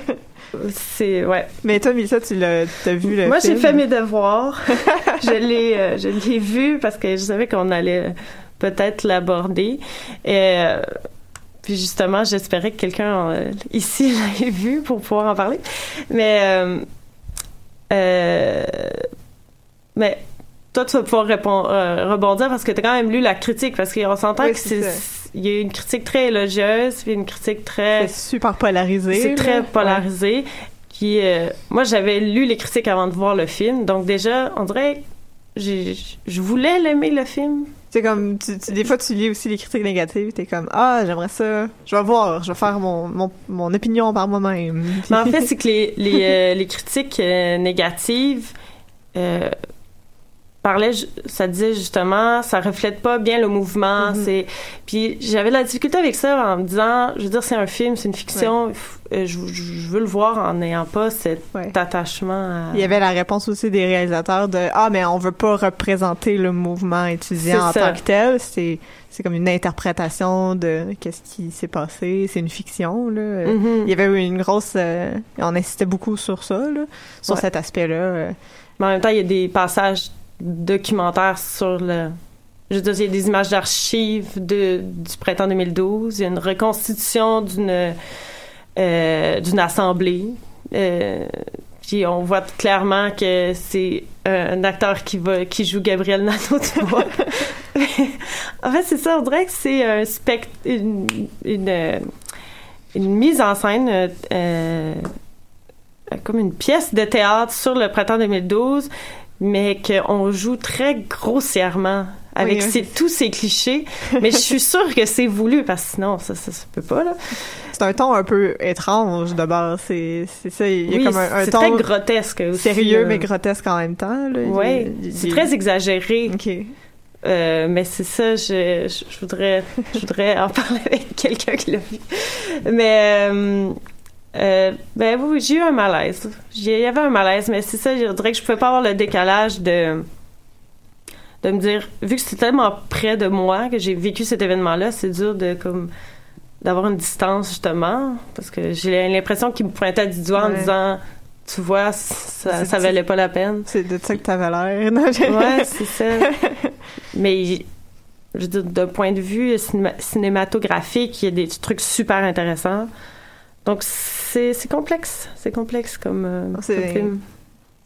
c'est ouais. Mais toi, Mélissa, tu l'as as vu le Moi, j'ai fait mes devoirs. je l'ai euh, je l'ai vu parce que je savais qu'on allait peut-être l'aborder. Et euh, puis justement, j'espérais que quelqu'un euh, ici l'ait vu pour pouvoir en parler. Mais, euh, euh, mais toi, tu vas pouvoir répondre, rebondir parce que tu as quand même lu la critique, parce qu'on s'entend que c'est il y a une critique très élogieuse, puis une critique très c'est super polarisé. C'est très polarisé. Qui, moi, j'avais lu les critiques avant de voir le film, donc déjà, on dirait, je voulais l'aimer le film, c'est comme, des fois, tu lis aussi les critiques négatives, t'es comme, ah, j'aimerais ça, je vais voir, je vais faire mon, mon, mon opinion par moi-même. Mais en fait, c'est que les, les, euh, les critiques euh, négatives, euh, parlait, ça disait justement, ça reflète pas bien le mouvement. Mm-hmm. C'est puis j'avais la difficulté avec ça en me disant, je veux dire, c'est un film, c'est une fiction. Euh, je, veux le voir en n'ayant pas cet attachement. Il y avait la réponse aussi des réalisateurs de ah mais on veut pas représenter le mouvement étudiant en tant que tel. C'est c'est comme une interprétation de qu'est-ce qui s'est passé. C'est une fiction là. Mm-hmm. Il y avait une grosse, euh, on insistait beaucoup sur ça là, sur cet aspect-là. Euh. Mais en même temps, il y a des passages documentaire sur le. Je veux dire, il y a des images d'archives de, du printemps 2012. Il y a une reconstitution d'une euh, assemblée. Euh, puis on voit clairement que c'est un acteur qui va qui joue Gabriel Nato, tu vois. en fait, c'est ça. On dirait que c'est un spect une, mise en scène. Euh, comme une pièce de théâtre sur le printemps 2012 mais qu'on joue très grossièrement avec tous ces clichés. mais je suis sûre que c'est voulu parce que sinon, ça, ça, peut pas, là. C'est un ton un peu étrange de base. C'est, ça. Il y a comme un, ton. très grotesque aussi. Sérieux, mais grotesque en même temps, Oui. C'est très exagéré. OK. Euh, mais c'est ça, je, je, voudrais, je voudrais en parler avec quelqu'un qui l'a vu. Mais euh, euh, ben oui, j'ai eu un malaise. Il y avait un malaise, mais c'est ça, je dirais que je pouvais pas avoir le décalage de de me dire, vu que c'était tellement près de moi que j'ai vécu cet événement-là, c'est dur de comme d'avoir une distance justement, parce que j'ai l'impression qu'il me pointait du doigt en disant, tu vois, ça, ça valait pas la peine. C'est de ça que t'avais l'air. ouais, c'est ça. Mais je veux dire, d'un point de vue cinématographique, il y a des trucs super intéressants. Donc, c'est complexe. C'est complexe comme, euh, film.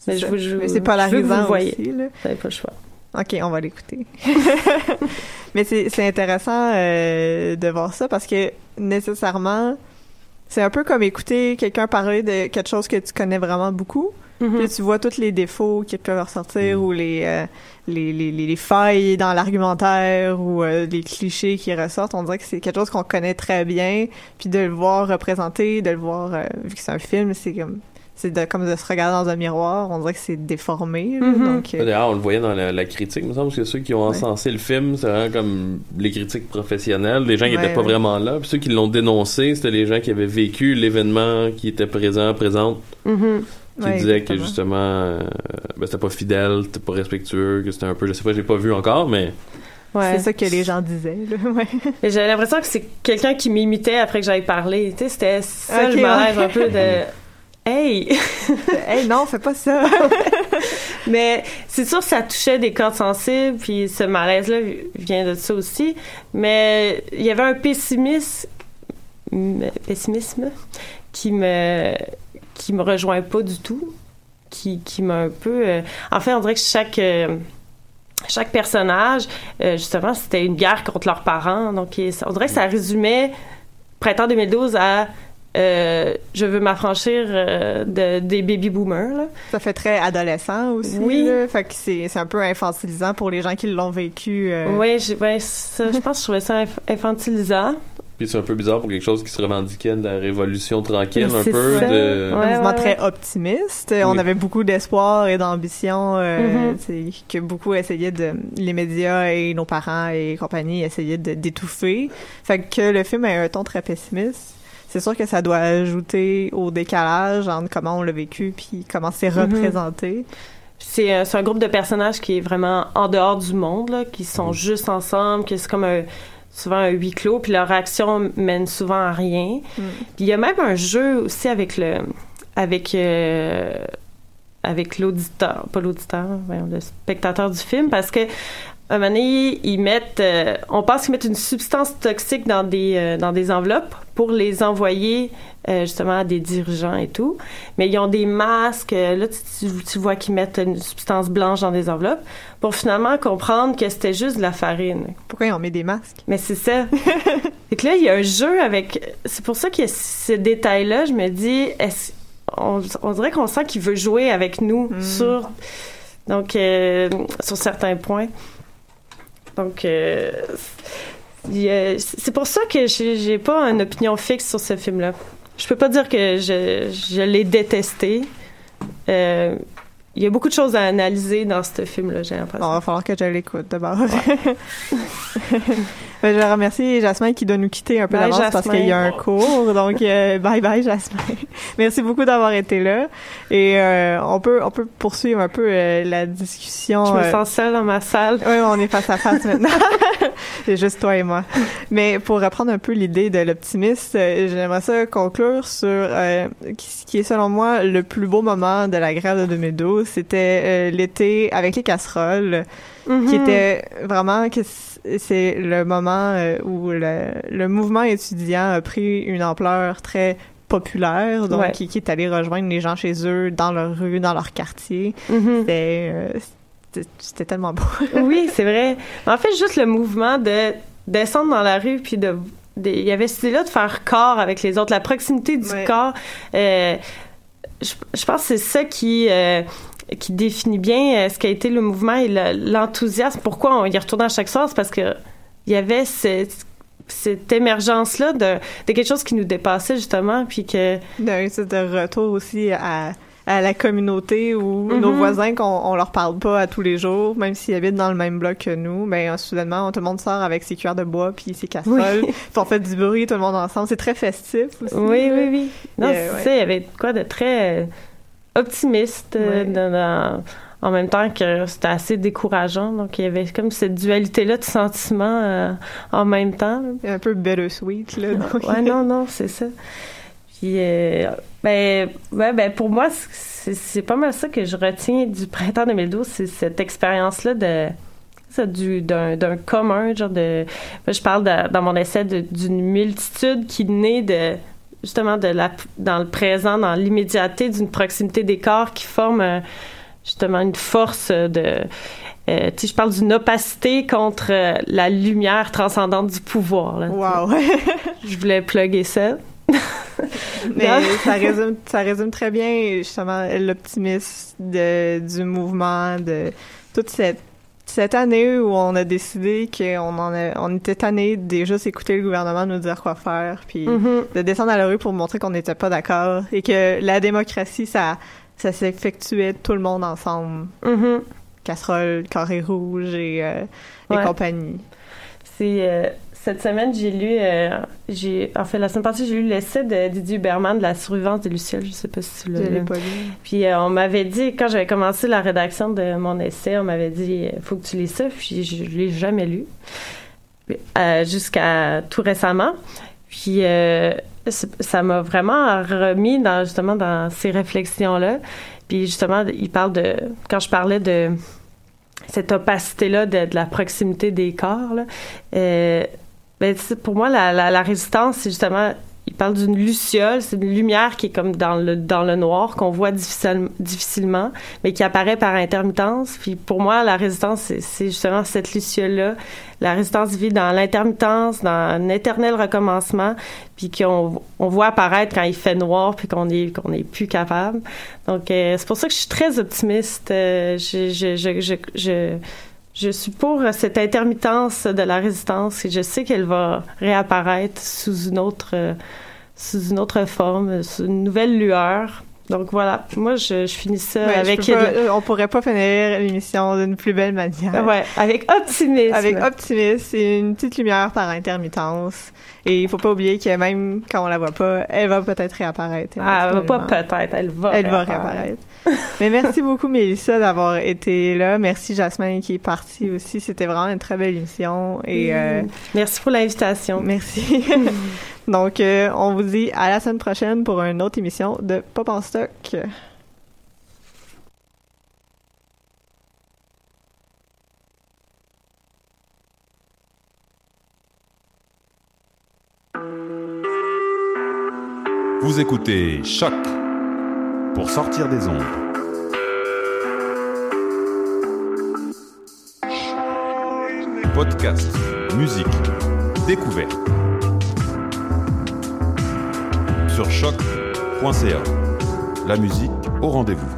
Mais je vous, je, mais c'est pas la vous voyez. Aussi, là. Vous pas le choix. OK, on va l'écouter. mais c'est intéressant euh, de voir ça parce que nécessairement, c'est un peu comme écouter quelqu'un parler de quelque chose que tu connais vraiment beaucoup. Mm-hmm. Puis tu vois tous les défauts qui peuvent ressortir mm. ou les, euh, les, les, les, failles dans l'argumentaire ou euh, les clichés qui ressortent. On dirait que c'est quelque chose qu'on connaît très bien. Puis de le voir représenté, de le voir, euh, vu que c'est un film, c'est comme c'est de, comme de se regarder dans un miroir. On dirait que c'est déformé. Donc, D'ailleurs, on le voyait dans la, critique. Il me semble que ceux qui ont encensé le film, c'est vraiment comme les critiques professionnelles, les gens qui n'étaient pas vraiment là. Puis ceux qui l'ont dénoncé, c'était les gens qui avaient vécu l'événement, qui étaient présents, présentes. Mm-hmm qui disait que justement euh, ben, c'était pas fidèle, c'était pas respectueux, que c'était un peu, je sais pas, j'ai pas vu encore, mais Ouais. C'est ça que les gens disaient. Ouais. J'avais l'impression que c'est quelqu'un qui m'imitait après que j'avais parlé. Tu sais, c'était ça okay, le un peu de Hey! hey, non, fais pas ça! mais c'est sûr que ça touchait des cordes sensibles, puis ce malaise-là vient de ça aussi. Mais il y avait un pessimisme, pessimisme qui me qui me rejoint pas du tout, qui, qui m'a un peu... Euh, en fait, on dirait que chaque... Euh, chaque personnage, euh, justement, c'était une guerre contre leurs parents. Donc, on dirait que ça résumait printemps 2012 à je veux m'affranchir de, des baby boomers. Ça fait très adolescent aussi. Oui. Fait que c'est, un peu infantilisant pour les gens qui l'ont vécu. Oui, ouais, je pense que je trouvais ça infantilisant. Puis c'est un peu bizarre pour quelque chose qui se revendiquait de la révolution tranquille, un peu. ça. De... un Ouais, mouvement ouais, très optimiste. On avait beaucoup d'espoir et d'ambition euh, Mhm. c'est que beaucoup essayaient de... Les médias et nos parents et compagnie essayaient de- d'étouffer. Fait que le film a un ton très pessimiste. C'est sûr que ça doit ajouter au décalage entre comment on l'a vécu puis comment c'est Mhm. représenté. C'est euh, c'est un groupe de personnages qui est vraiment en dehors du monde, là, qui Mm. sont juste ensemble, que c'est comme un, souvent un huis clos, puis leur action mène souvent à rien. Mm. Puis il y a même un jeu aussi avec le avec euh, avec l'auditeur, pas l'auditeur, le spectateur du film, parce que un moment donné, ils mettent, euh, on pense qu'ils mettent une substance toxique dans des euh, dans des enveloppes pour les envoyer euh, justement à des dirigeants et tout. Mais ils ont des masques. Là, tu, tu- vois qu'ils mettent une substance blanche dans des enveloppes pour finalement comprendre que c'était juste de la farine. Pourquoi ils ont mis des masques? Mais c'est ça. que là, il y a un jeu avec. C'est pour ça qu'il y a ce détail-là. Je me dis, est-ce- on, on dirait qu'on sent qu'il veut jouer avec nous Mm. sur. Donc, euh, sur certains points. Donc, euh, c'est pour ça que j'ai pas une opinion fixe sur ce film-là. Je peux pas dire que je, je l'ai détesté. Euh, il y a beaucoup de choses à analyser dans ce film-là, j'ai l'impression. Bon, il va falloir que je l'écoute d'abord. Ben, je remercie Jasmin qui doit nous quitter un peu d'avance parce qu'il y a un cours. Donc, euh, bye bye Jasmin. Merci beaucoup d'avoir été là. Et euh, on peut on peut poursuivre un peu euh, la discussion. Je me sens seule dans ma salle. oui, on est face à face maintenant. C'est juste toi et moi. Mais pour reprendre un peu l'idée de l'optimiste, j'aimerais ça conclure sur qui- ce qui est selon moi le plus beau moment de la grève de 2012. C'était euh, l'été avec les casseroles, qui Mhm. était vraiment que c'est le moment euh, où le, le mouvement étudiant a pris une ampleur très populaire, donc Ouais. qui, qui est allé rejoindre les gens chez eux, dans leur rue, dans leur quartier. Mhm. C'était euh, c'était- tellement beau. oui, c'est vrai. En fait, juste le mouvement de descendre dans la rue, puis de. de- Il y avait cette idée-là de faire corps avec les autres, la proximité du Ouais. corps. euh, je, je pense que c'est ça qui. euh, qui définit bien euh, ce qu'a été le mouvement et le- l'enthousiasme. Pourquoi on y retourne à chaque soir? C'est parce que il y avait cette, cette émergence-là de, de quelque chose qui nous dépassait, justement, puis que... d'un de retour aussi à, à la communauté où Mhm. nos voisins qu'on on leur parle pas à tous les jours, même s'ils habitent dans le même bloc que nous, ben soudainement tout le monde sort avec ses cuillères de bois puis ses casseroles, puis on fait du bruit tout le monde ensemble. C'est très festif aussi. Oui, oui, oui. Non, Euh, c'est ouais. il y avait quoi de très euh, optimiste euh, Ouais. dans- dans- en même temps que c'était assez décourageant. Donc, il y avait comme cette dualité-là de sentiments euh, en même temps. Un peu bittersweet là. donc. Ouais, non, non, c'est ça. Puis, euh, ben, ouais, ben, pour moi, c'est pas mal ça que je retiens du printemps 2012, c'est cette expérience-là de du- d'un d'un commun, genre de... je parle de- dans mon essai d'une multitude qui naît de justement de la dans le présent, dans l'immédiateté d'une proximité des corps qui forme euh, justement une force de... euh, je parle d'une opacité contre euh, la lumière transcendante du pouvoir. Là, Wow. je voulais plugger ça. Mais ça résume, ça résume très bien justement l'optimisme du mouvement, de toute cette, cette année où on a décidé qu'on en a, on était tanné de juste écouter le gouvernement nous dire quoi faire, puis Mhm. de descendre à la rue pour montrer qu'on n'était pas d'accord et que la démocratie, ça, ça s'effectuait tout le monde ensemble. Mhm. Casserole, carré rouge et, euh, et compagnie. C'est euh, cette semaine j'ai lu euh, j'ai en fait la semaine passée j'ai lu l'essai de Didier Huberman de la survivance de Luciole je sais pas si tu Je l'as l'ai lu. pas lu. Puis euh, on m'avait dit quand j'avais commencé la rédaction de mon essai on m'avait dit faut que tu lis ça puis je, je l'ai jamais lu Euh, jusqu'à tout récemment puis euh, ça m'a vraiment remis dans justement dans ces réflexions là puis justement il parle de quand je parlais de cette opacité-là de, de la proximité des corps. Là. Euh, ben, pour moi, la, la, la résistance, c'est justement, il parle d'une luciole, c'est une lumière qui est comme dans le, dans le noir, qu'on voit difficile- difficilement, mais qui apparaît par intermittence. Puis pour moi, la résistance, c'est, c'est justement cette luciole-là. La résistance vit dans l'intermittence, dans un éternel recommencement, puis qu'on on voit apparaître quand il fait noir, puis qu'on est, qu'on est plus capable. Donc, euh, c'est pour ça que je suis très optimiste. Euh, je, je, je, je, je, suis pour cette intermittence de la résistance et je sais qu'elle va réapparaître sous une autre, sous une autre forme, sous une nouvelle lueur. Donc voilà, moi je, je finis ça avec. Pas, on pourrait pas finir l'émission d'une plus belle manière. Ouais, avec optimisme. Avec optimisme et une petite lumière par intermittence. Et il faut pas oublier que même quand on la voit pas, elle va peut-être réapparaître. Ah, elle va pas peut-être, elle va. Elle va réapparaître. Mais merci beaucoup Mélissa d'avoir été là. Merci Jasmine qui est partie aussi. C'était vraiment une très belle émission. Et euh, merci pour l'invitation. Merci. Donc, euh, on vous dit à la semaine prochaine pour une autre émission de Pop en stock. Vous écoutez Choc pour sortir des ondes. Podcast, musique, découverte. Sur choc.ca. La musique au rendez-vous.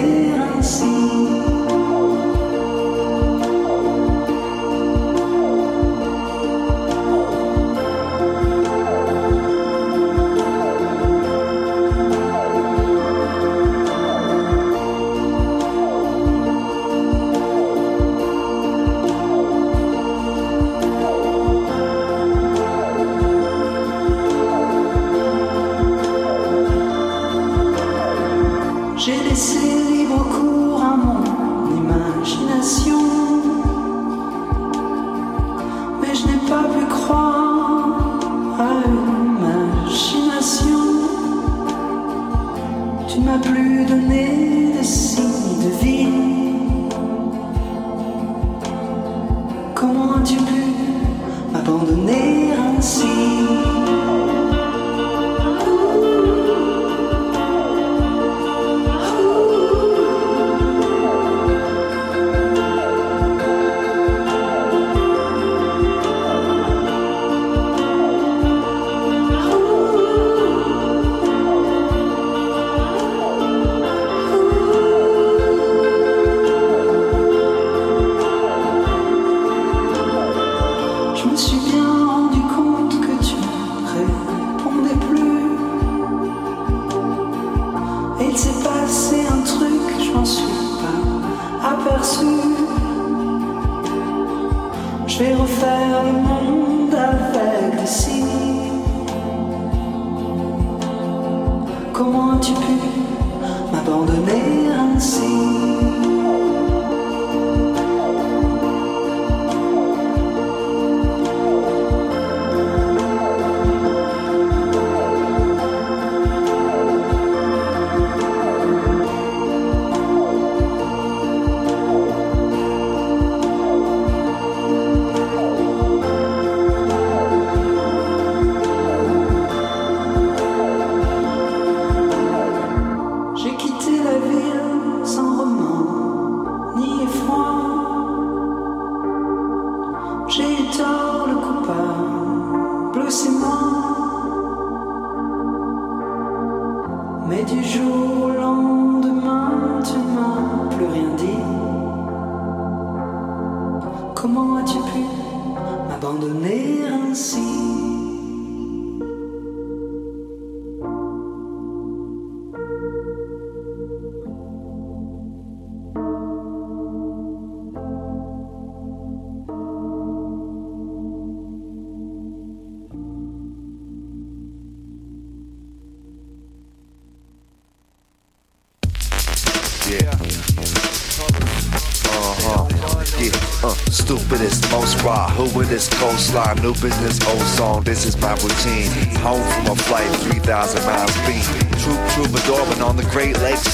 ser assim.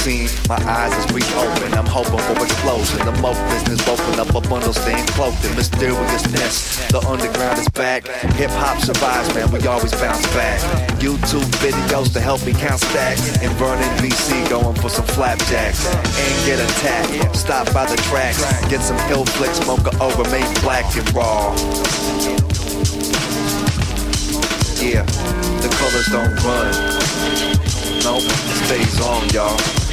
Scene. My eyes is reopened, I'm hoping for explosion. The mo business, open up a bundle, staying cloaked in mysteriousness. The underground is back, hip hop survives, man, we always bounce back. YouTube videos to help me count stacks. In Vernon, BC, going for some flapjacks. And get attacked, stop by the tracks, get some ill flicks, mocha over, made black and raw. Yeah, the colors don't run. Nope, it stays on, y'all.